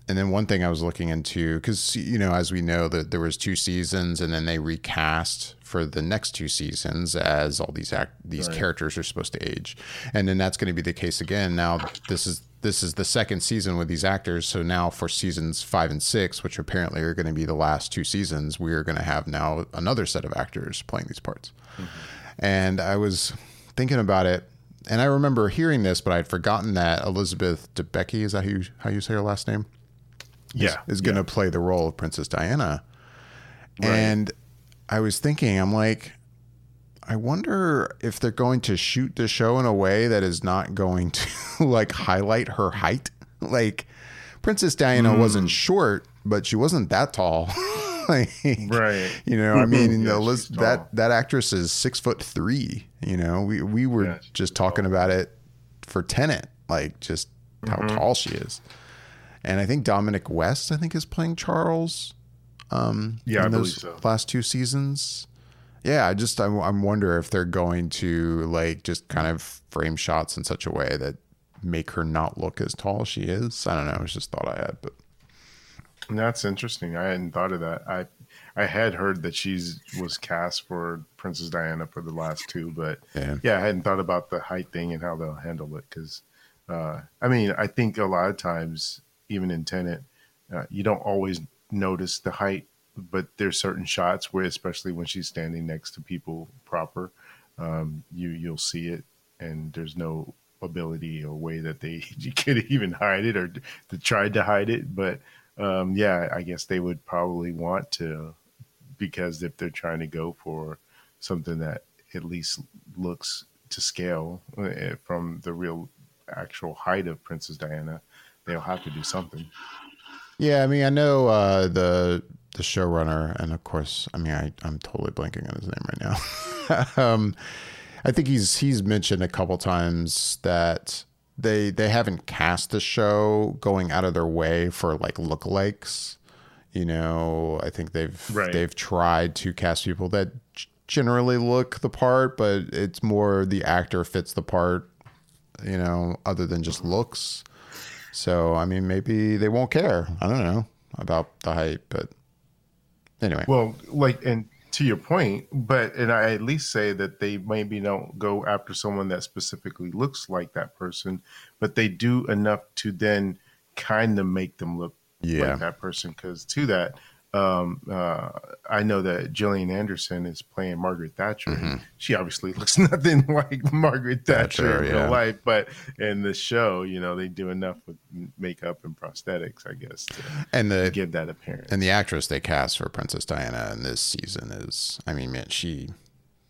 [SPEAKER 1] and then one thing I was looking into because you know as we know that there was two seasons and then they recast for the next two seasons as all these act these right. characters are supposed to age, and then that's going to be the case again. Now this is this is the second season with these actors, so now for seasons five and six, which apparently are going to be the last two seasons, we are going to have now another set of actors playing these parts. Mm-hmm. And I was thinking about it and I remember hearing this, but I'd forgotten that Elizabeth Debicki is that how you how you say her last name?
[SPEAKER 2] Yeah,
[SPEAKER 1] is, is going to yeah. play the role of Princess Diana. Right. And I was thinking, I'm like, I wonder if they're going to shoot the show in a way that is not going to like highlight her height. Like Princess Diana mm. wasn't short, but she wasn't that tall.
[SPEAKER 2] like, right.
[SPEAKER 1] You know, I mean, yeah, Liz, that that actress is six foot three. You know, we we were yeah, just talking tall. about it for Tenet, like just how mm-hmm. tall she is. And I think Dominic West, I think, is playing Charles. Um,
[SPEAKER 2] yeah, in those so.
[SPEAKER 1] last two seasons. Yeah, I just I, I wonder if they're going to like just kind of frame shots in such a way that make her not look as tall as she is. I don't know. It's just thought I had, but
[SPEAKER 2] that's interesting. I hadn't thought of that. I I had heard that she's was cast for Princess Diana for the last two, but yeah, yeah I hadn't thought about the height thing and how they'll handle it. Because uh, I mean, I think a lot of times, even in Tenet, uh, you don't always notice the height, but there's certain shots where, especially when she's standing next to people proper, um, you you'll see it, and there's no ability or way that they could even hide it or to try to hide it, but um, yeah, I guess they would probably want to because if they're trying to go for something that at least looks to scale uh, from the real actual height of Princess Diana, they'll have to do something.
[SPEAKER 1] Yeah, I mean, I know uh, the the showrunner, and of course, I mean, I, I'm totally blanking on his name right now. um, I think he's he's mentioned a couple times that they they haven't cast the show going out of their way for like lookalikes. You know, I think they've right. they've tried to cast people that generally look the part, but it's more the actor fits the part. You know, other than just looks. So I mean, maybe they won't care. I don't know about the height, but anyway.
[SPEAKER 2] Well, like, and to your point, but and I at least say that they maybe don't go after someone that specifically looks like that person, but they do enough to then kind of make them look yeah. like that person. Because to that, um, uh, I know that Gillian Anderson is playing Margaret Thatcher. Mm-hmm. She obviously looks nothing like Margaret Thatcher, Thatcher in yeah. real life, but in the show, you know, they do enough with makeup and prosthetics, I guess, to,
[SPEAKER 1] and the,
[SPEAKER 2] give that appearance.
[SPEAKER 1] And the actress they cast for Princess Diana in this season is, I mean, man, she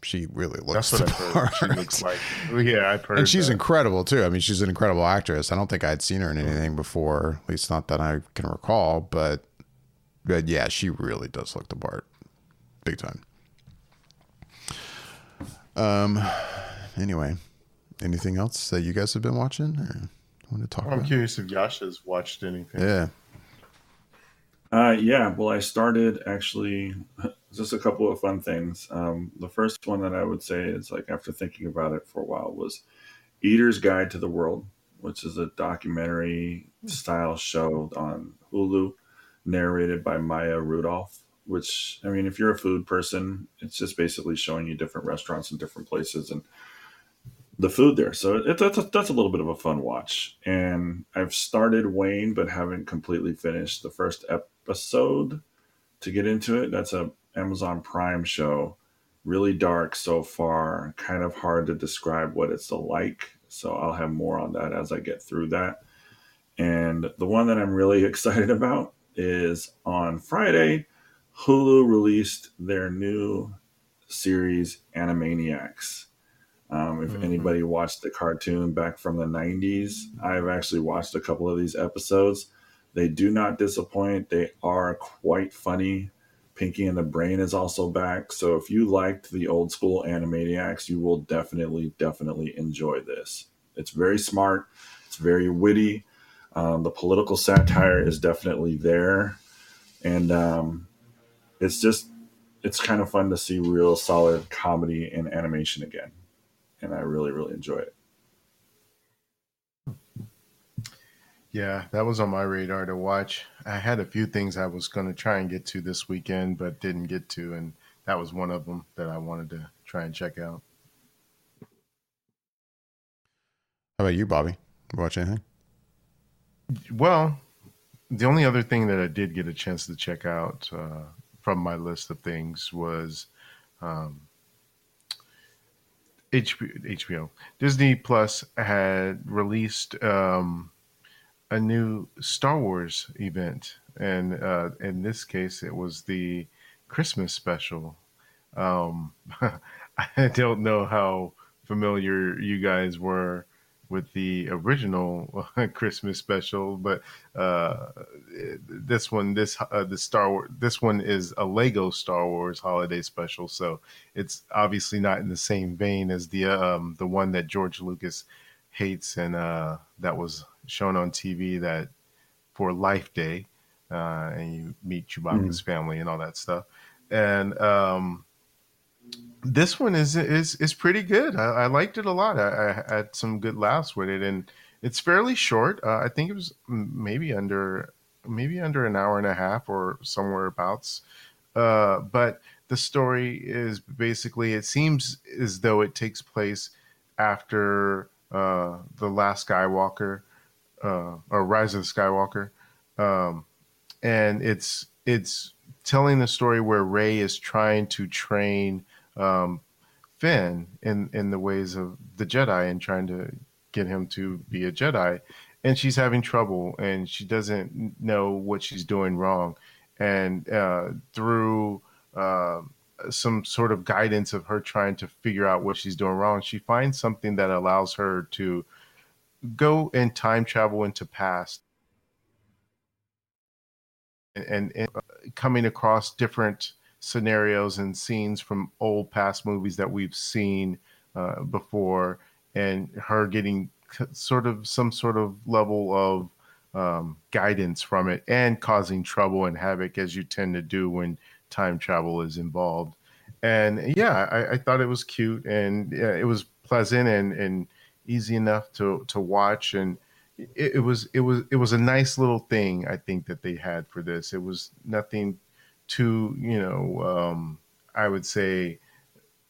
[SPEAKER 1] she really looks. That's what I've heard. She looks
[SPEAKER 2] like. Yeah, I've heard.
[SPEAKER 1] And she's that. incredible too. I mean, she's an incredible actress. I don't think I'd seen her in anything before, at least not that I can recall. But but yeah, she really does look the part, big time. Um. Anyway, anything else that you guys have been watching or want to talk?
[SPEAKER 2] I'm
[SPEAKER 1] about?
[SPEAKER 2] curious if Yasha's watched anything.
[SPEAKER 1] Yeah.
[SPEAKER 3] Uh, yeah. Well, I started actually just a couple of fun things. Um, the first one that I would say is like after thinking about it for a while was Eater's Guide to the World, which is a documentary style show on Hulu narrated by Maya Rudolph. Which I mean, if you're a food person, it's just basically showing you different restaurants in different places and the food there. So it, that's a, that's a little bit of a fun watch. And I've started Wayne, but haven't completely finished the first episode to get into it. That's a Amazon Prime show. Really dark so far, kind of hard to describe what it's like. So I'll have more on that as I get through that. And the one that I'm really excited about is on Friday, Hulu released their new series, Animaniacs. Um, if mm-hmm. anybody watched the cartoon back from the 90s, I've actually watched a couple of these episodes. They do not disappoint. They are quite funny. Pinky and the Brain is also back. So if you liked the old school Animaniacs, you will definitely, definitely enjoy this. It's very smart, it's very witty. Um, the political satire is definitely there. And um, it's just, it's kind of fun to see real solid comedy and animation again and I really really enjoy it.
[SPEAKER 2] Yeah, that was on my radar to watch. I had a few things I was going to try and get to this weekend, but didn't get to, and that was one of them that I wanted to try and check out.
[SPEAKER 1] How about you, Bobby? Watch anything?
[SPEAKER 2] Well, the only other thing that I did get a chance to check out uh, from my list of things was um, HBO, Disney Plus had released um, a new Star Wars event, and uh, in this case, it was the Christmas special. Um, I don't know how familiar you guys were with the original Christmas special, but uh, this one, this uh, the Star Wars, this one is a Lego Star Wars holiday special, so it's obviously not in the same vein as the um, the one that George Lucas hates and uh, that was shown on TV that for Life Day, uh, and you meet Chewbacca's mm. family and all that stuff, and um, this one is is is pretty good. I, I liked it a lot. I, I, had some good laughs with it, and it's fairly short. Uh, I think it was maybe under maybe under an hour and a half or somewhere abouts. Uh, but the story is basically it seems as though it takes place after uh, the last Skywalker uh, or Rise of the Skywalker, um, and it's it's telling the story where Rey is trying to train um, Finn in in the ways of the Jedi and trying to get him to be a Jedi, and she's having trouble and she doesn't know what she's doing wrong, and uh, through uh, some sort of guidance of her trying to figure out what she's doing wrong, she finds something that allows her to go and time travel into past and, and, and coming across different scenarios and scenes from old past movies that we've seen uh, before, and her getting sort of some sort of level of um, guidance from it and causing trouble and havoc as you tend to do when time travel is involved. And yeah, I, I thought it was cute and yeah, it was pleasant and, and easy enough to, to watch. And it, it was, it was, it was a nice little thing. I think that they had for this. It was nothing too, you know, um, I would say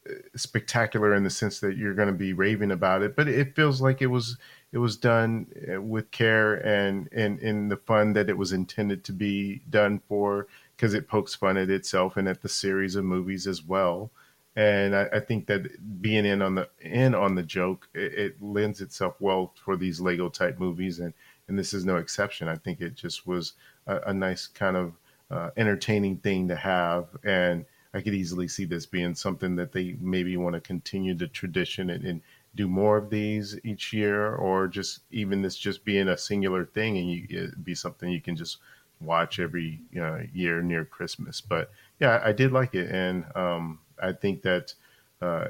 [SPEAKER 2] uh, spectacular in the sense that you're going to be raving about it, but it feels like it was it was done uh, with care and in the fun that it was intended to be done for because it pokes fun at itself and at the series of movies as well. And I, I think that being in on the in on the joke, it, it lends itself well for these Lego type movies, and and this is no exception. I think it just was a, a nice kind of uh, entertaining thing to have. And I could easily see this being something that they maybe want to continue the tradition and, and, do more of these each year, or just even this just being a singular thing and you be something you can just watch every uh, year near Christmas. But yeah, I did like it, and um, I think that uh,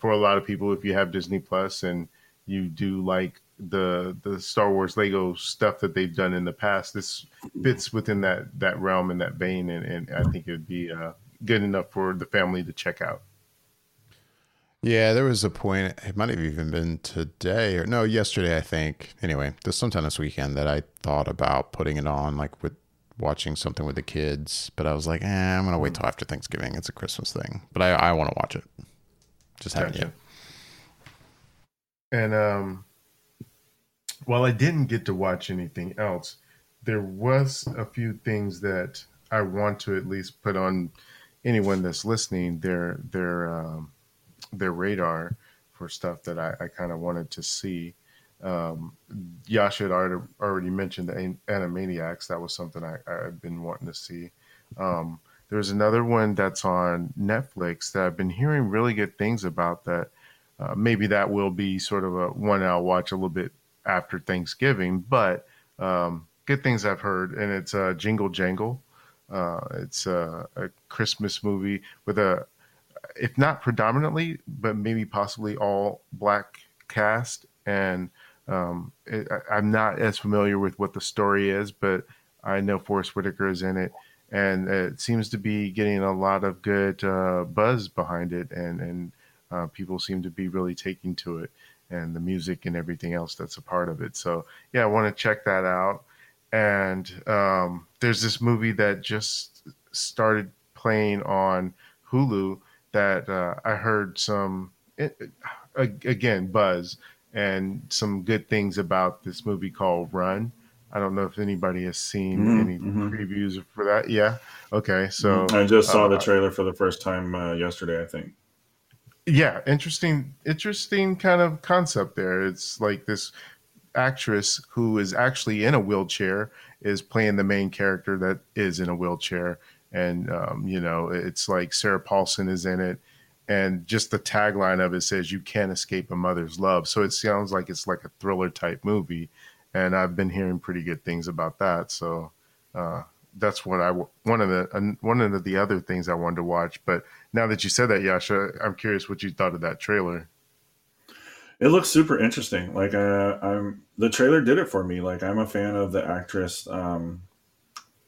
[SPEAKER 2] for a lot of people, if you have Disney Plus and you do like the the Star Wars Lego stuff that they've done in the past. This fits within that that realm and that vein, and, and I think it would be uh, good enough for the family to check out.
[SPEAKER 1] Yeah, there was a point. It might have even been today or no, yesterday. I think. Anyway, this sometime this weekend that I thought about putting it on, like with watching something with the kids. But I was like, eh, I'm gonna wait till after Thanksgiving. It's a Christmas thing. But I I want to watch it. Just haven't gotcha.
[SPEAKER 2] yet. And um, while I didn't get to watch anything else, there was a few things that I want to at least put on anyone that's listening their their um, their radar for stuff that I, I kind of wanted to see. Um, Yasha had already, already mentioned the Animaniacs. That was something I, I've been wanting to see. Um, there's another one that's on Netflix that I've been hearing really good things about. That uh, maybe that will be sort of a one I'll watch a little bit after Thanksgiving, but um, good things I've heard, and it's uh, Jingle Jangle. Uh, it's a, a, Christmas movie with a, if not predominantly, but maybe possibly all black cast. And um, it, I, am not as familiar with what the story is, but I know Forest Whitaker is in it, and it seems to be getting a lot of good uh, buzz behind it, and and uh, people seem to be really taking to it, and the music and everything else that's a part of it. So yeah, I want to check that out. And um, there's this movie that just started playing on Hulu that uh, I heard some it, again buzz and some good things about this movie called Run. I don't know if anybody has seen mm-hmm. any mm-hmm. previews for that. Yeah. Okay. So
[SPEAKER 3] mm-hmm. I just saw uh, the trailer for the first time uh, yesterday. I think.
[SPEAKER 2] Yeah, interesting. Interesting kind of concept there. It's like this actress who is actually in a wheelchair is playing the main character that is in a wheelchair, and um, you know it's like Sarah Paulson is in it and just the tagline of it says you can't escape a mother's love so it sounds like it's like a thriller type movie and i've been hearing pretty good things about that so uh, that's what i one of the one of the other things i wanted to watch but now that you said that yasha i'm curious what you thought of that trailer
[SPEAKER 3] it looks super interesting like uh, i'm the trailer did it for me like i'm a fan of the actress um,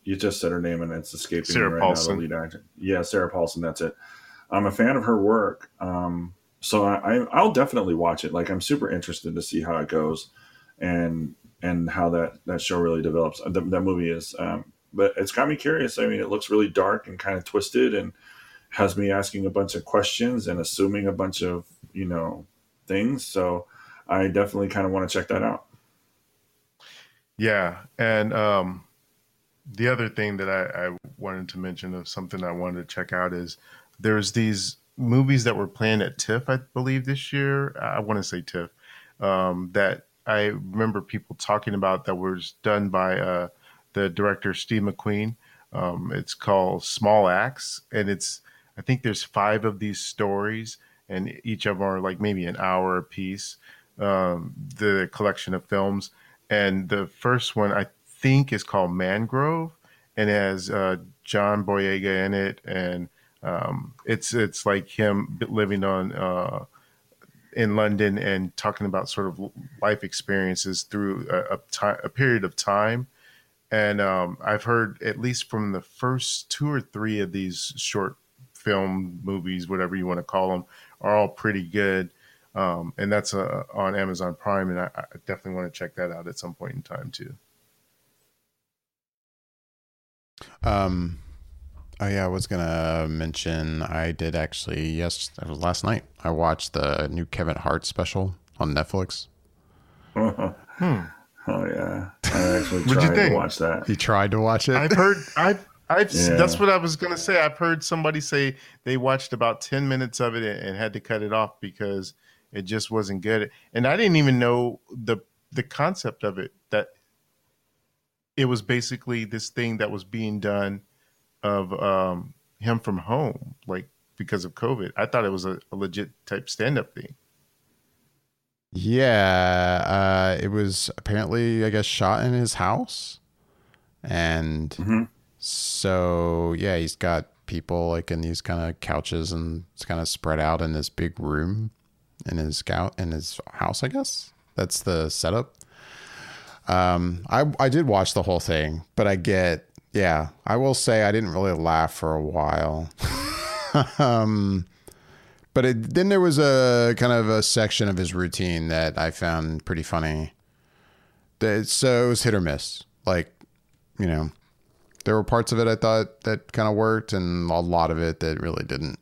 [SPEAKER 3] you just said her name and it's escaping
[SPEAKER 2] sarah
[SPEAKER 3] me right
[SPEAKER 2] paulson.
[SPEAKER 3] now the lead actor yeah sarah paulson that's it I'm a fan of her work. Um, so I, I, will definitely watch it. Like I'm super interested to see how it goes, and and how that that show really develops. That, that movie is, um, but it's got me curious. I mean, it looks really dark and kind of twisted, and has me asking a bunch of questions and assuming a bunch of you know things. So I definitely kind of want to check that out.
[SPEAKER 2] Yeah, and um, the other thing that I, I wanted to mention of something I wanted to check out is there's these movies that were planned at TIFF, I believe, this year. I want to say TIFF. Um, that I remember people talking about that was done by uh, the director Steve McQueen. Um, it's called Small Axe, and it's I think there's five of these stories, and each of them are like maybe an hour a piece. Um, the collection of films, and the first one I think is called Mangrove, and has uh, John Boyega in it, and um, it's it's like him living on uh, in London and talking about sort of life experiences through a, a, time, a period of time. And um, I've heard at least from the first two or three of these short film movies, whatever you want to call them, are all pretty good. Um, and that's uh, on Amazon Prime, and I, I definitely want to check that out at some point in time too.
[SPEAKER 1] Um, Oh yeah, I was gonna mention I did actually yes, it was last night. I watched the new Kevin Hart special on Netflix.
[SPEAKER 3] hmm. Oh yeah, I actually tried to watch that.
[SPEAKER 1] You tried to watch it.
[SPEAKER 2] I've heard. I've. I've. Yeah. That's what I was gonna say. I've heard somebody say they watched about ten minutes of it and had to cut it off because it just wasn't good. And I didn't even know the the concept of it. That it was basically this thing that was being done of um, him from home, like because of COVID. I thought it was a, a legit type stand up thing.
[SPEAKER 1] Yeah, uh, it was apparently, I guess, shot in his house, and mm-hmm. so yeah, he's got people like in these kind of couches and it's kind of spread out in this big room in his scout in his house. I guess that's the setup. Um, I I did watch the whole thing, but I get yeah, I will say I didn't really laugh for a while. um, but it, then there was a kind of a section of his routine that I found pretty funny. So it was hit or miss. Like, you know, there were parts of it I thought that kind of worked, and a lot of it that really didn't.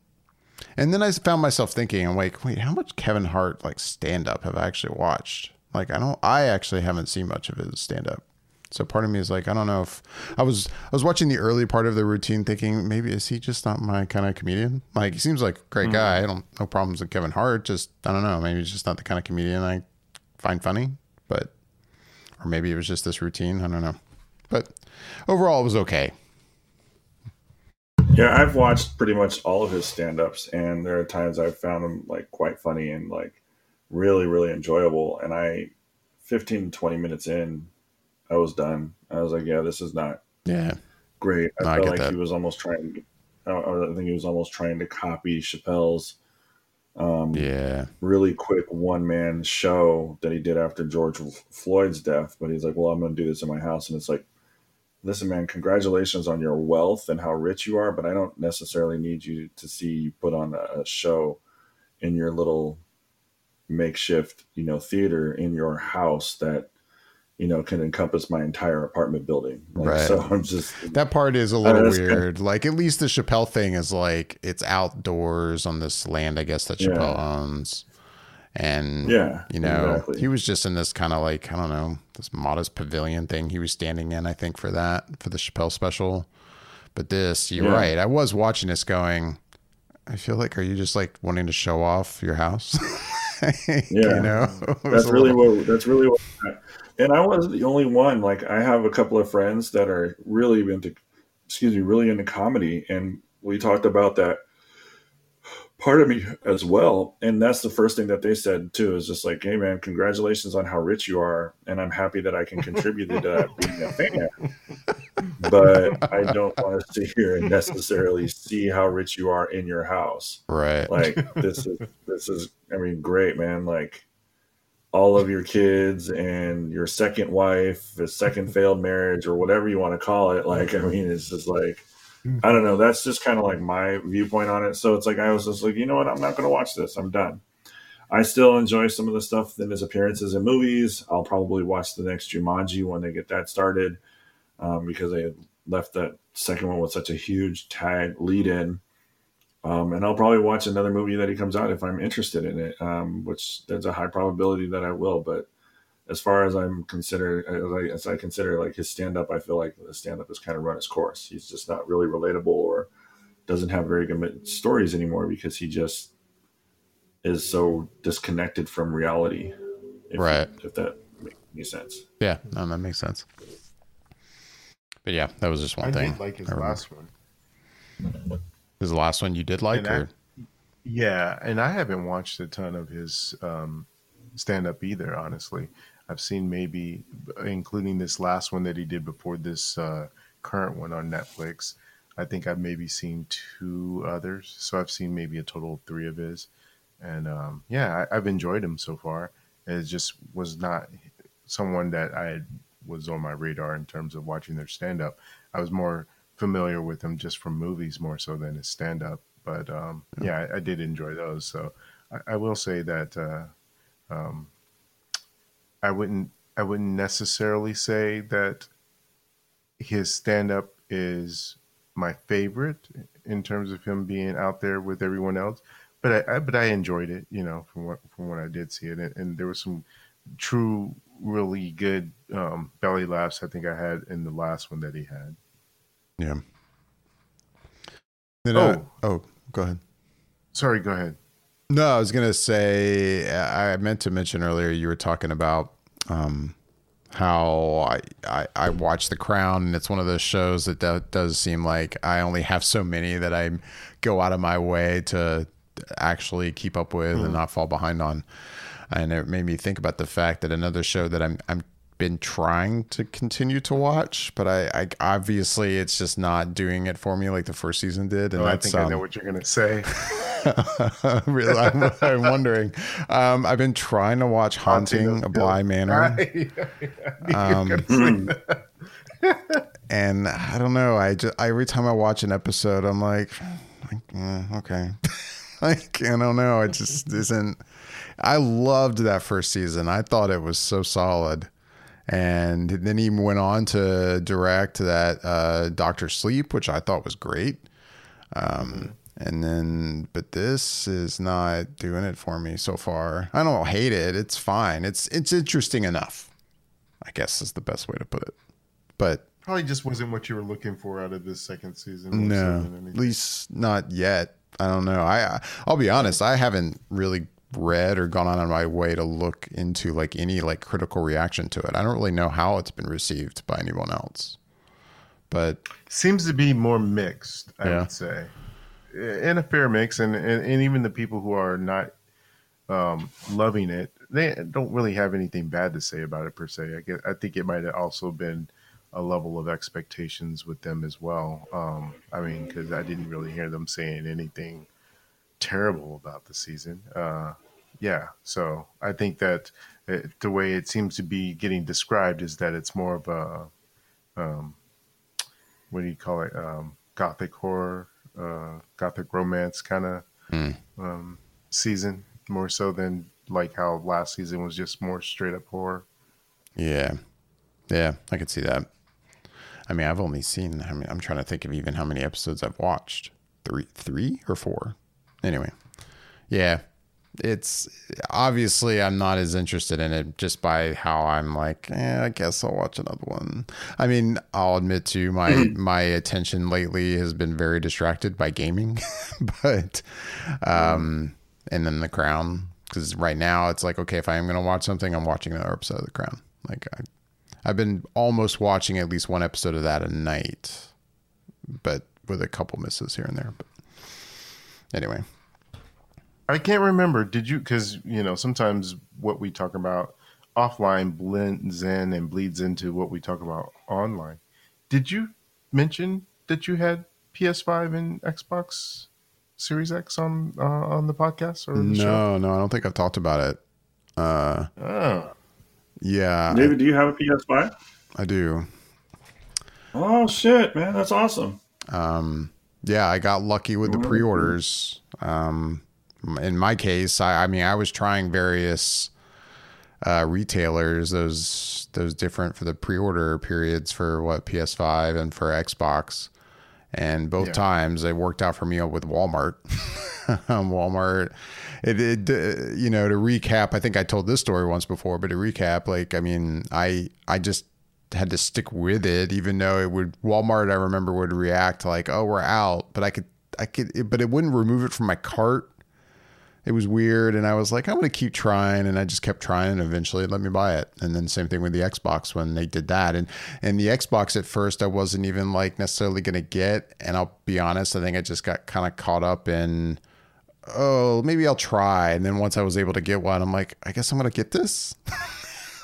[SPEAKER 1] And then I found myself thinking, I'm like, wait, how much Kevin Hart like stand up have I actually watched? Like, I don't, I actually haven't seen much of his stand up. So part of me is like, I don't know if I was I was watching the early part of the routine, thinking maybe is he just not my kind of comedian? Like he seems like a great mm-hmm. guy. I don't no problems with Kevin Hart. Just I don't know. Maybe he's just not the kind of comedian I find funny. But or maybe it was just this routine. I don't know. But overall, it was okay.
[SPEAKER 3] Yeah, I've watched pretty much all of his stand-ups, and there are times I've found him like quite funny and like really, really enjoyable. And I, 15, 20 minutes in, I was done. I was like, yeah, this is not
[SPEAKER 1] Yeah.
[SPEAKER 3] great. I
[SPEAKER 1] No,
[SPEAKER 3] felt
[SPEAKER 1] get
[SPEAKER 3] like
[SPEAKER 1] that.
[SPEAKER 3] he was almost trying. I I think he was almost trying to copy Chappelle's um,
[SPEAKER 1] Yeah.
[SPEAKER 3] really quick one man show that he did after George Floyd's death. But he's like, well, I'm going to do this in my house, and it's like, listen, man, congratulations on your wealth and how rich you are, but I don't necessarily need you to see you put on a show in your little makeshift, you know, theater in your house that you know can encompass my entire apartment building. Like,
[SPEAKER 1] Right.
[SPEAKER 3] So I'm just
[SPEAKER 1] That part is a little
[SPEAKER 3] that's good.
[SPEAKER 1] weird. Like at least the Chappelle thing is like it's outdoors on this land, I guess that
[SPEAKER 3] Yeah.
[SPEAKER 1] Chappelle owns, and
[SPEAKER 3] yeah,
[SPEAKER 1] you know
[SPEAKER 3] exactly.
[SPEAKER 1] he was just in this kind of like I don't know this modest pavilion thing he was standing in. I think for that for the Chappelle special. But this, you're
[SPEAKER 3] Yeah.
[SPEAKER 1] right. I was watching this going. I feel like are you just like wanting to show off your house?
[SPEAKER 3] Yeah.
[SPEAKER 1] you know
[SPEAKER 3] that's really
[SPEAKER 1] little-
[SPEAKER 3] what that's really what and i wasn't the only one. Like i have a couple of friends that are really into excuse me really into comedy. And we talked about that part of me as well. And that's the first thing that they said too is just like hey man congratulations on how rich you are. And i'm happy that i can contribute to that being a fan. But i don't want to sit here and necessarily see how rich you are in your house.
[SPEAKER 1] Right.
[SPEAKER 3] like this is this is i mean great man. Like all of your kids and your second wife the second failed marriage or whatever you want to call it like i mean it's just like i don't know that's just kind of like my viewpoint on it. So it's like i was just like you know what? I'm not going to watch this. I'm done. I still enjoy some of the stuff in his appearances in movies. I'll probably watch the next jumanji when they get that started um, because they left that second one with such a huge tag lead in um, and I'll probably watch another movie that he comes out if I'm interested in it, um, which there's a high probability that I will. But as far as I'm considered, as I, as I consider like his stand up, I feel like the stand up has kind of run its course. He's just not really relatable or doesn't have very good stories anymore because he just is so disconnected from reality. If,
[SPEAKER 1] Right.
[SPEAKER 3] If that makes any sense.
[SPEAKER 1] Yeah, no, that makes sense. But yeah, that was just one
[SPEAKER 2] I
[SPEAKER 1] thing.
[SPEAKER 2] did like his
[SPEAKER 1] I
[SPEAKER 2] last one.
[SPEAKER 1] Is the last one you did like,
[SPEAKER 2] I- Yeah, and I haven't watched a ton of his um, stand up either. Honestly, I've seen maybe, including this last one that he did before this uh, current one on Netflix. I think I've maybe seen two others, so I've seen maybe a total of three of his, and um, yeah, I, I've enjoyed him so far. It just was not someone that I was on my radar in terms of watching their stand up. I was more familiar with him just from movies more so than his stand up. But um, yeah, I, I did enjoy those. So I, I will say that uh, um, I wouldn't I wouldn't necessarily say that his stand up is my favorite in terms of him being out there with everyone else. But I, I but I enjoyed it, you know, from what from when I did see it, and, and there was some true, really good um, belly laughs. I think I had in the last one that he had.
[SPEAKER 1] Yeah? Then, uh, oh, go ahead.
[SPEAKER 2] Sorry, go ahead.
[SPEAKER 1] No, I was gonna say I meant to mention earlier. You were talking about um, how I, I I watch The Crown, and it's one of those shows that do, does seem like I only have so many that I go out of my way to actually keep up with and not fall behind on. And it made me think about the fact that another show that I'm I'm been trying to continue to watch, but I, I obviously it's just not doing it for me like the first season did, and
[SPEAKER 2] Oh, I think I
[SPEAKER 1] um,
[SPEAKER 2] know what you're gonna say.
[SPEAKER 1] really, I'm, I'm wondering. Um, I've been trying to watch Haunting a Bly Manor, Um, and I don't know. I just every time I watch an episode, I'm like, like eh, okay, like I don't know. It just isn't. I loved that first season. I thought it was so solid. And then he went on to direct that uh, Doctor Sleep, which I thought was great. Um, and then, but this is not doing it for me so far. I don't hate it. It's fine. It's it's interesting enough. I guess is the best way to put it. but
[SPEAKER 2] probably just wasn't what you were looking for out of this second season.
[SPEAKER 1] No, at least not yet. I don't know. I I'll be honest. I haven't really read or gone on my way to look into like any like critical reaction to it. I don't really know how it's been received by anyone else. But
[SPEAKER 2] seems to be more mixed, I yeah. would say. In a fair mix and, and, and even the people who are not um, loving it, they don't really have anything bad to say about it per se. I get, I think it might have also been a level of expectations with them as well. Um, I mean, because I didn't really hear them saying anything terrible about the season. Uh, yeah, so I think that it, uh, the way it seems to be getting described is that it's more of a um, what do you call it? Um, gothic horror, uh, gothic romance kind of mm. um, season, more so than like how last season was just more straight up horror.
[SPEAKER 1] Yeah, yeah, I could see that. I mean, I've only seen. I mean, I'm trying to think of even how many episodes I've watched. Three, three or four. Anyway, yeah, it's obviously I'm not as interested in it just by how I'm like, eh, I guess I'll watch another one. I mean, I'll admit to my mm-hmm. my attention lately has been very distracted by gaming, but um, and then The Crown because right now it's like okay, if I am gonna watch something, I'm watching another episode of The Crown. Like I, I've been almost watching at least one episode of that a night, but with a couple misses here and there. But anyway,
[SPEAKER 2] I can't remember. Did you? Because you know sometimes what we talk about offline blends in and bleeds into what we talk about online. Did you mention that you had PS5 and Xbox Series X on uh, on the podcast or the
[SPEAKER 1] no, show? no, I don't think I've talked about it. Uh, oh. Yeah.
[SPEAKER 3] David, do you have a PS5?
[SPEAKER 1] I do.
[SPEAKER 3] Oh shit, man, that's awesome.
[SPEAKER 1] Um, yeah, I got lucky with the pre-orders. Um, in my case, I, I mean, I was trying various uh, retailers, those those different for the pre-order periods for what PS5 and for Xbox, and both yeah. times it worked out for me with Walmart. Walmart it, it uh, you know to recap i think i told this story once before but to recap like i mean i i just had to stick with it even though it would walmart i remember would react like oh we're out but i could i could it, but it wouldn't remove it from my cart it was weird and i was like i'm going to keep trying and i just kept trying and eventually let me buy it and then same thing with the xbox when they did that and and the xbox at first i wasn't even like necessarily going to get and i'll be honest i think i just got kind of caught up in oh, maybe I'll try. And then once I was able to get one, I'm like, I guess I'm gonna get this.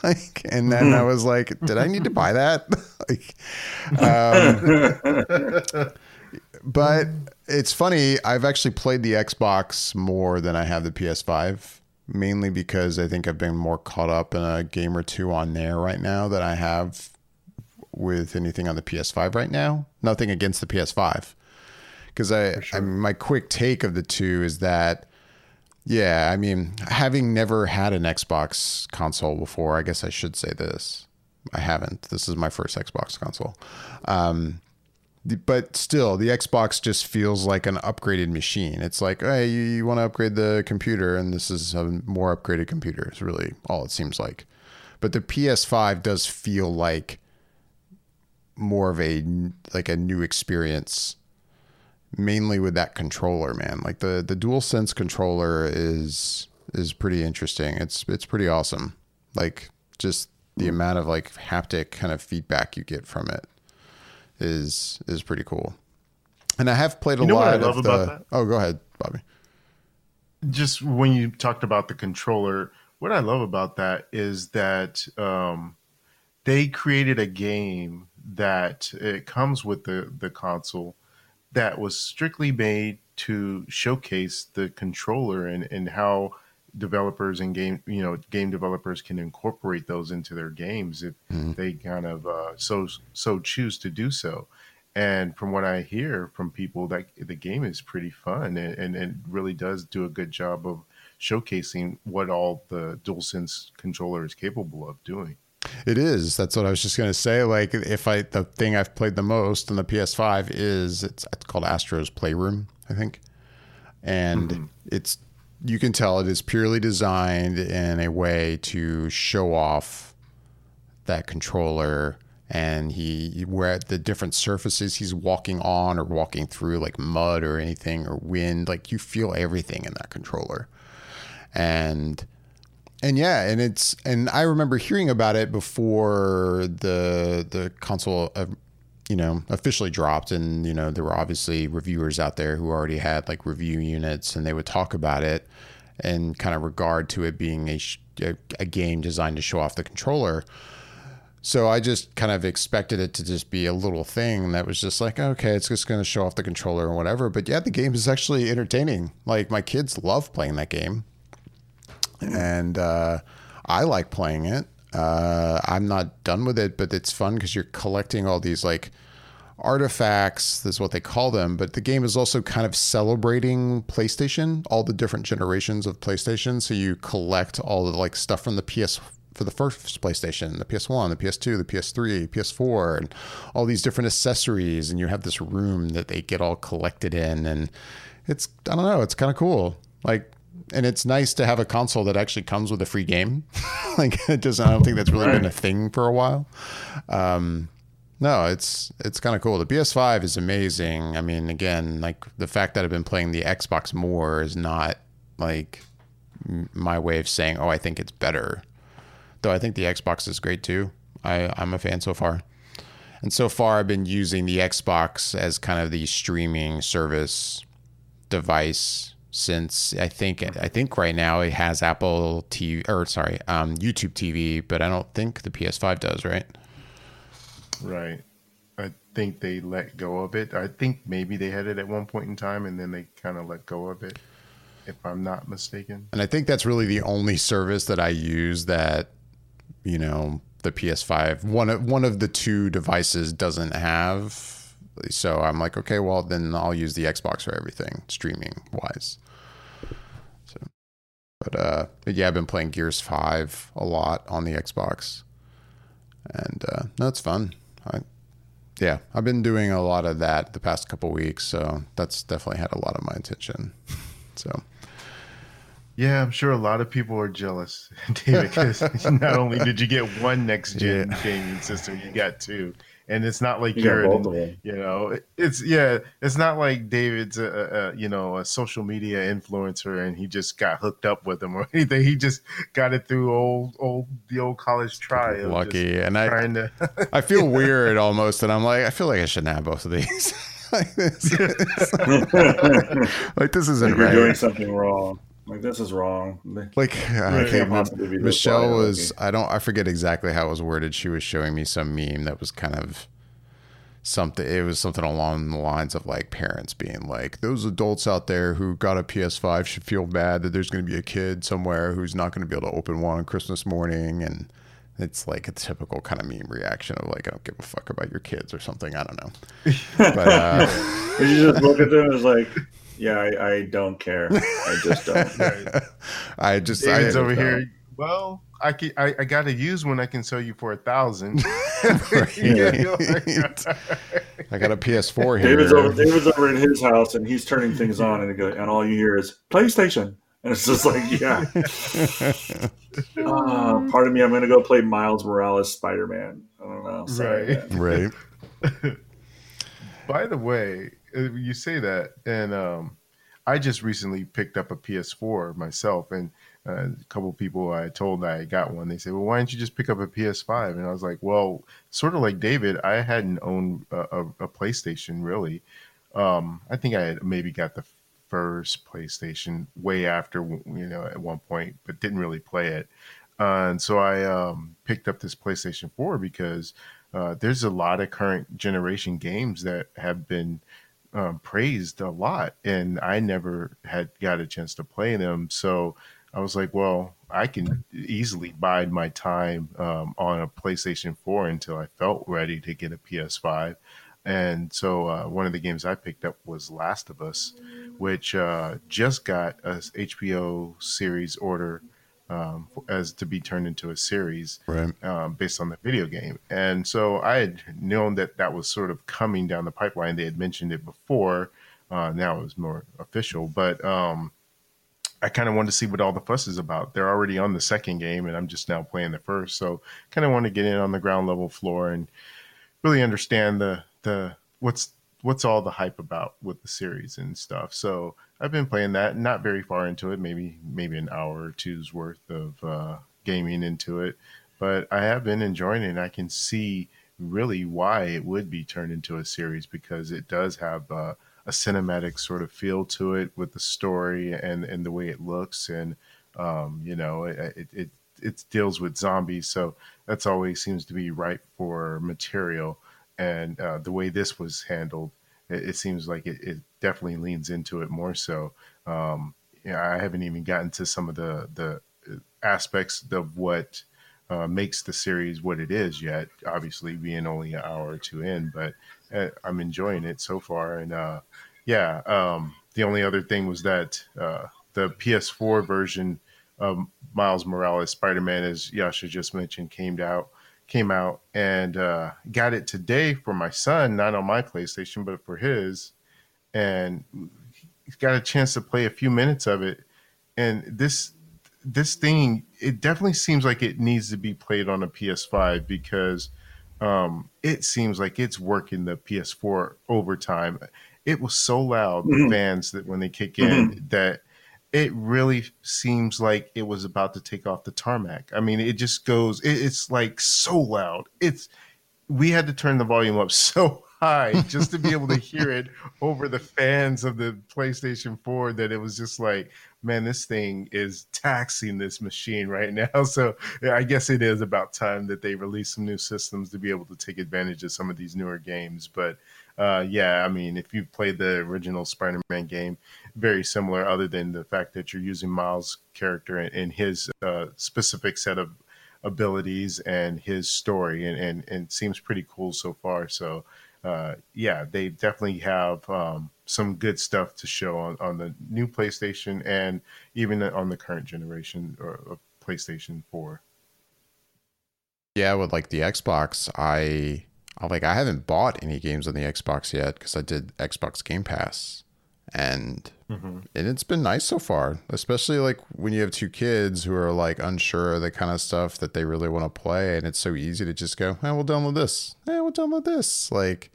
[SPEAKER 1] like, and then I was like, did I need to buy that? like, um, but it's funny. I've actually played the Xbox more than I have the PS5, mainly because I think I've been more caught up in a game or two on there right now than I have with anything on the PS5 right now. Nothing against the PS5 because I, sure. I my quick take of the two is that, yeah, I mean, having never had an Xbox console before, I guess I should say this. I haven't. This is my first Xbox console. Um, but still, the Xbox just feels like an upgraded machine. It's like, hey, you, want to upgrade the computer, and this is a more upgraded computer. Is really all it seems like. But the PS5 does feel like more of a like a new experience mainly with that controller, man. Like the the DualSense controller is is pretty interesting. It's it's pretty awesome. Like just the amount of like haptic kind of feedback you get from it is is pretty cool. And I have played a you know lot of the. Oh, go ahead, Bobby.
[SPEAKER 2] Just when you talked about the controller, what I love about that is that um, they created a game that it comes with the the console that was strictly made to showcase the controller and, and how developers and game you know game developers can incorporate those into their games if mm-hmm. they kind of uh, so so choose to do so and from what i hear from people that the game is pretty fun and, and it really does do a good job of showcasing what all the DualSense controller is capable of doing
[SPEAKER 1] it is. That's what I was just going to say. Like, if I the thing I've played the most on the PS5 is it's, it's called Astro's Playroom, I think, and mm-hmm. it's you can tell it is purely designed in a way to show off that controller and he where at the different surfaces he's walking on or walking through like mud or anything or wind like you feel everything in that controller and and yeah and it's and i remember hearing about it before the the console uh, you know officially dropped and you know there were obviously reviewers out there who already had like review units and they would talk about it and kind of regard to it being a, a, a game designed to show off the controller so I just kind of expected it to just be a little thing that was just like, okay, it's just going to show off the controller and whatever. But yeah, the game is actually entertaining. Like my kids love playing that game, and uh, I like playing it. Uh, I'm not done with it, but it's fun because you're collecting all these like artifacts. That's what they call them. But the game is also kind of celebrating PlayStation, all the different generations of PlayStation. So you collect all the like stuff from the PS for the first PlayStation, the PS1, the PS2, the PS3, PS4, and all these different accessories. And you have this room that they get all collected in. And it's, I don't know, it's kind of cool. Like, and it's nice to have a console that actually comes with a free game. like, it doesn't, I don't think that's really right. been a thing for a while. Um, no, it's it's kind of cool. The PS5 is amazing. I mean, again, like the fact that I've been playing the Xbox more is not like my way of saying, "Oh, I think it's better." though I think the Xbox is great too. I, I'm a fan so far. And so far, I've been using the Xbox as kind of the streaming service device since I think I think right now it has Apple TV or sorry um, YouTube TV, but I don't think the PS5 does. Right?
[SPEAKER 2] Right. I think they let go of it. I think maybe they had it at one point in time, and then they kind of let go of it, if I'm not mistaken.
[SPEAKER 1] And I think that's really the only service that I use that you know the PS5 one of one of the two devices doesn't have so I'm like okay well then I'll use the Xbox for everything streaming wise but uh but yeah I've been playing Gears 5 a lot on the Xbox and uh no it's fun I yeah I've been doing a lot of that the past couple weeks so that's definitely had a lot of my attention so
[SPEAKER 2] yeah, I'm sure a lot of people are jealous, David, because not only did you get one next gen yeah. gaming system, you got two. And it's not like you are you know, it's yeah, it's not like David's a, a, you know a social media influencer and he just got hooked up with them or anything. He just got it through old old the old college try.
[SPEAKER 1] Lucky, and I to... I feel weird almost, and I'm like I feel like I shouldn't have both of these. like this, like this isn't
[SPEAKER 3] like
[SPEAKER 1] right.
[SPEAKER 3] You're doing something wrong. Like this is wrong.
[SPEAKER 1] Like okay, Michelle was I don't I forget exactly how it was worded. She was showing me some meme that was kind of something it was something along the lines of like parents being like those adults out there who got a PS5 should feel bad that there's going to be a kid somewhere who's not going to be able to open one on Christmas morning. And it's like a typical kind of meme reaction of like I don't give a fuck about your kids or something. I don't know. But
[SPEAKER 3] uh, you just look at them as like yeah, I, I don't care. I just don't.
[SPEAKER 1] I just
[SPEAKER 2] David's I, over here. Well, I, can, I, I got to use one I can sell you for a thousand. I
[SPEAKER 1] got a PS4
[SPEAKER 3] here. David's over, David's over at his house and he's turning things on and, go, and all you hear is PlayStation. And it's just like, yeah. uh, part of me, I'm going to go play Miles Morales Spider Man. I don't know.
[SPEAKER 2] Sorry,
[SPEAKER 1] right.
[SPEAKER 2] Right. By the way, you say that, and um, I just recently picked up a PS4 myself, and uh, a couple people I told I got one. They said, "Well, why don't you just pick up a PS5?" And I was like, "Well, sort of like David, I hadn't owned a, a, a PlayStation really. Um, I think I had maybe got the first PlayStation way after you know at one point, but didn't really play it. Uh, and so I um, picked up this PlayStation 4 because uh, there's a lot of current generation games that have been um, praised a lot, and I never had got a chance to play them. So I was like, well, I can easily bide my time um, on a PlayStation 4 until I felt ready to get a PS5. And so uh, one of the games I picked up was Last of Us, which uh, just got a HBO series order um, as to be turned into a series
[SPEAKER 1] right.
[SPEAKER 2] um, based on the video game. And so I had known that that was sort of coming down the pipeline. They had mentioned it before. Uh, now it was more official, but um, I kind of wanted to see what all the fuss is about. They're already on the second game, and I'm just now playing the first. So kind of want to get in on the ground level floor and really understand the the what's what's all the hype about with the series and stuff. So I've been playing that, not very far into it, maybe maybe an hour or two's worth of uh, gaming into it, but I have been enjoying it. and I can see really why it would be turned into a series because it does have uh, a cinematic sort of feel to it with the story and and the way it looks and um, you know it, it it deals with zombies so that's always seems to be right for material and uh, the way this was handled it, it seems like it, it, definitely leans into it more so um, I haven't even gotten to some of the the aspects of what uh, makes the series what it is yet. Obviously, being only an hour or two in, but uh, I'm enjoying it so far. And uh, yeah, um, the only other thing was that uh, the PS4 version of Miles Morales Spider-Man, as Yasha just mentioned, came out came out and uh, got it today for my son, not on my PlayStation, but for his, and he's got a chance to play a few minutes of it. And this this thing it definitely seems like it needs to be played on a PS5 because um, it seems like it's working the PS4 overtime. It was so loud, mm-hmm. the fans that when they kick in, mm-hmm. that it really seems like it was about to take off the tarmac. I mean, it just goes. It, it's like so loud. It's we had to turn the volume up so high just to be able to hear it over the fans of the PlayStation 4 that it was just like, man, this thing is taxing this machine right now. So I guess it is about time that they release some new systems to be able to take advantage of some of these newer games. But uh, yeah, I mean, if you've played the original Spider-Man game, very similar, other than the fact that you're using Miles' character and, and his uh, specific set of abilities and his story, and, and and seems pretty cool so far. So uh, yeah, they definitely have um, some good stuff to show on, on the new PlayStation and even on the current generation of PlayStation 4.
[SPEAKER 1] Yeah, with like the Xbox, I, I like I haven't bought any games on the Xbox yet because I did Xbox Game Pass, and mm-hmm. and it's been nice so far. Especially like when you have two kids who are like unsure of the kind of stuff that they really want to play, and it's so easy to just go, "Hey, we'll download this. Hey, we'll download this." Like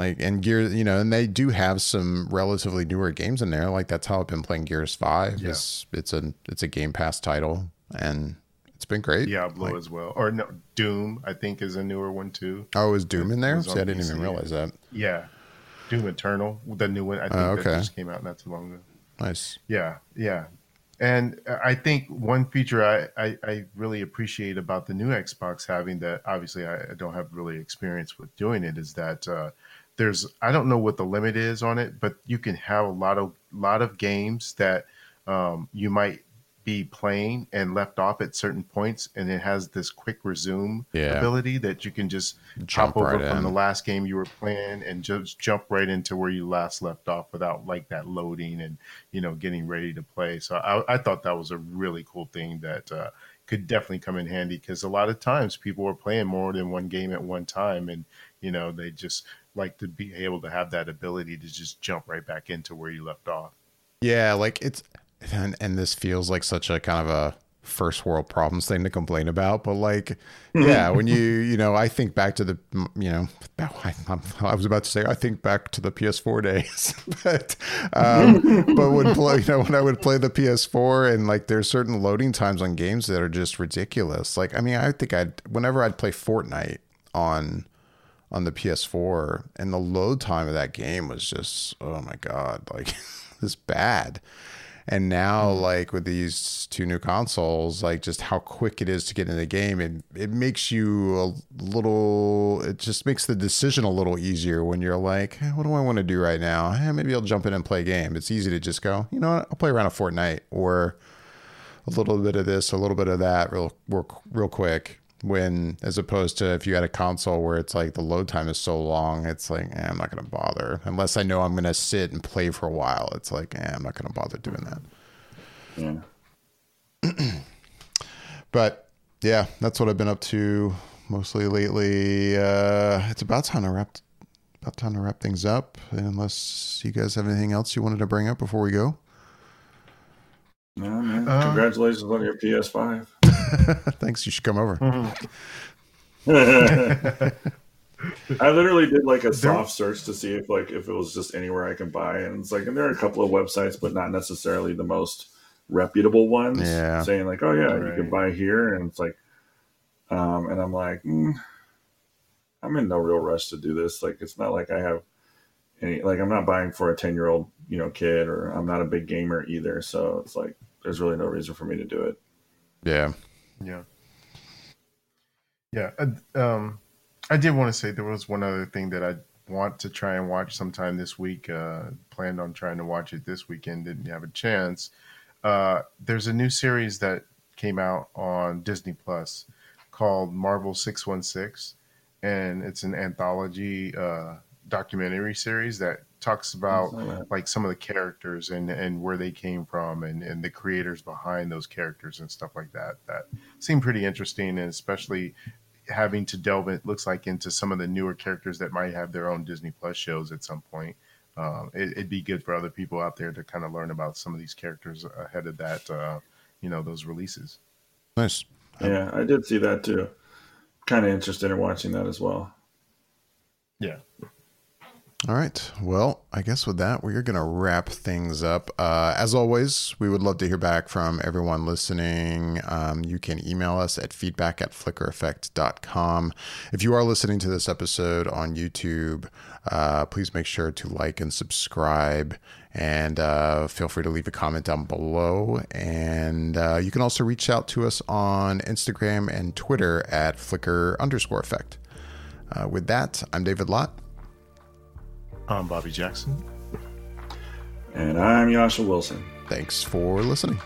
[SPEAKER 1] like and gear you know and they do have some relatively newer games in there like that's how i've been playing gears 5 yeah. it's it's a it's a game pass title and been great.
[SPEAKER 2] Diablo like, as well. Or no doom i think is a newer one too.
[SPEAKER 1] Oh is doom in there? See i didn't PC. even realize that.
[SPEAKER 2] Yeah. Doom eternal the new one i think uh, okay. that just came out not too long ago.
[SPEAKER 1] Nice.
[SPEAKER 2] Yeah yeah. And I think one feature I, I, I, really appreciate about the new Xbox having that obviously I, don't have really experience with doing it is that uh, there's I don't know what the limit is on it, but you can have a lot of lot of games that um, you might be playing and left off at certain points, and it has this quick resume yeah. ability that you can just jump over right from in. the last game you were playing and just jump right into where you last left off without like that loading and you know getting ready to play. So I, I thought that was a really cool thing that. Uh, could definitely come in handy because a lot of times people are playing more than one game at one time and you know they just like to be able to have that ability to just jump right back into where you left off.
[SPEAKER 1] Yeah, like it's and, and this feels like such a kind of a first world problems thing to complain about but like yeah when you you know i think back to the you know I, I, was about to say i think back to the ps4 days but um but when play you know when i would play the ps4 and like there's certain loading times on games that are just ridiculous like i mean i think i'd whenever i'd play fortnite on on the PS4, and the load time of that game was just oh my god, like this bad. And now, mm. like with these two new consoles, like just how quick it is to get in the game, it it makes you a little. It just makes the decision a little easier when you're like, hey, what do I want to do right now? Hey, maybe I'll jump in and play a game. It's easy to just go, you know what? I'll play around a Fortnite or a little bit of this, a little bit of that, real real, real quick when as opposed to if you had a console where it's like the load time is so long it's like eh, i'm not going to bother. Unless i know i'm going to sit and play for a while it's like eh, i'm not going to bother doing that. Yeah. But yeah that's what i've been up to mostly lately. Uh it's about time to wrap about time to wrap things up. Unless you guys have anything else you wanted to bring up before we go?
[SPEAKER 3] No, uh, congratulations on your PS5.
[SPEAKER 1] Thanks. You should come over.
[SPEAKER 3] I literally did like a soft search to see if like if it was just anywhere I can buy, and it's like, and there are a couple of websites, but not necessarily the most reputable ones.
[SPEAKER 1] Yeah.
[SPEAKER 3] saying like, oh yeah, right. you can buy here, and it's like, um, and I'm like, mm, I'm in no real rush to do this. Like, it's not like I have any, like, I'm not buying for a 10 year old, you know, kid, or I'm not a big gamer either. So it's like, there's really no reason for me to do it.
[SPEAKER 1] Yeah.
[SPEAKER 2] Yeah. Yeah. Um, I did want to say there was one other thing that I want to try and watch sometime this week. Uh, planned on trying to watch it this weekend, didn't have a chance. Uh, there's a new series that came out on Disney Plus called Marvel 616 and it's an anthology uh, documentary series that talks about like some of the characters and and where they came from and and the creators behind those characters and stuff like that that seemed pretty interesting. And especially having to delve it looks like into some of the newer characters that might have their own disney plus shows at some point. Um, it, would be good for other people out there to kind of learn about some of these characters ahead of that uh, you know those releases.
[SPEAKER 1] Nice.
[SPEAKER 3] Yeah i did see that too. Kind of interested in watching that as well.
[SPEAKER 2] Yeah.
[SPEAKER 1] All right. Well, I guess with that, we're going to wrap things up. Uh, as always, we would love to hear back from everyone listening. Um, you can email us at feedback at flickereffect.com. If you are listening to this episode on YouTube, uh, please make sure to like and subscribe. And uh, feel free to leave a comment down below. And uh, you can also reach out to us on Instagram and Twitter at flicker underscore effect. Uh, with that, I'm David Lott.
[SPEAKER 2] I'm Bobby Jackson.
[SPEAKER 3] And I'm Yasha Wilson.
[SPEAKER 1] Thanks for listening.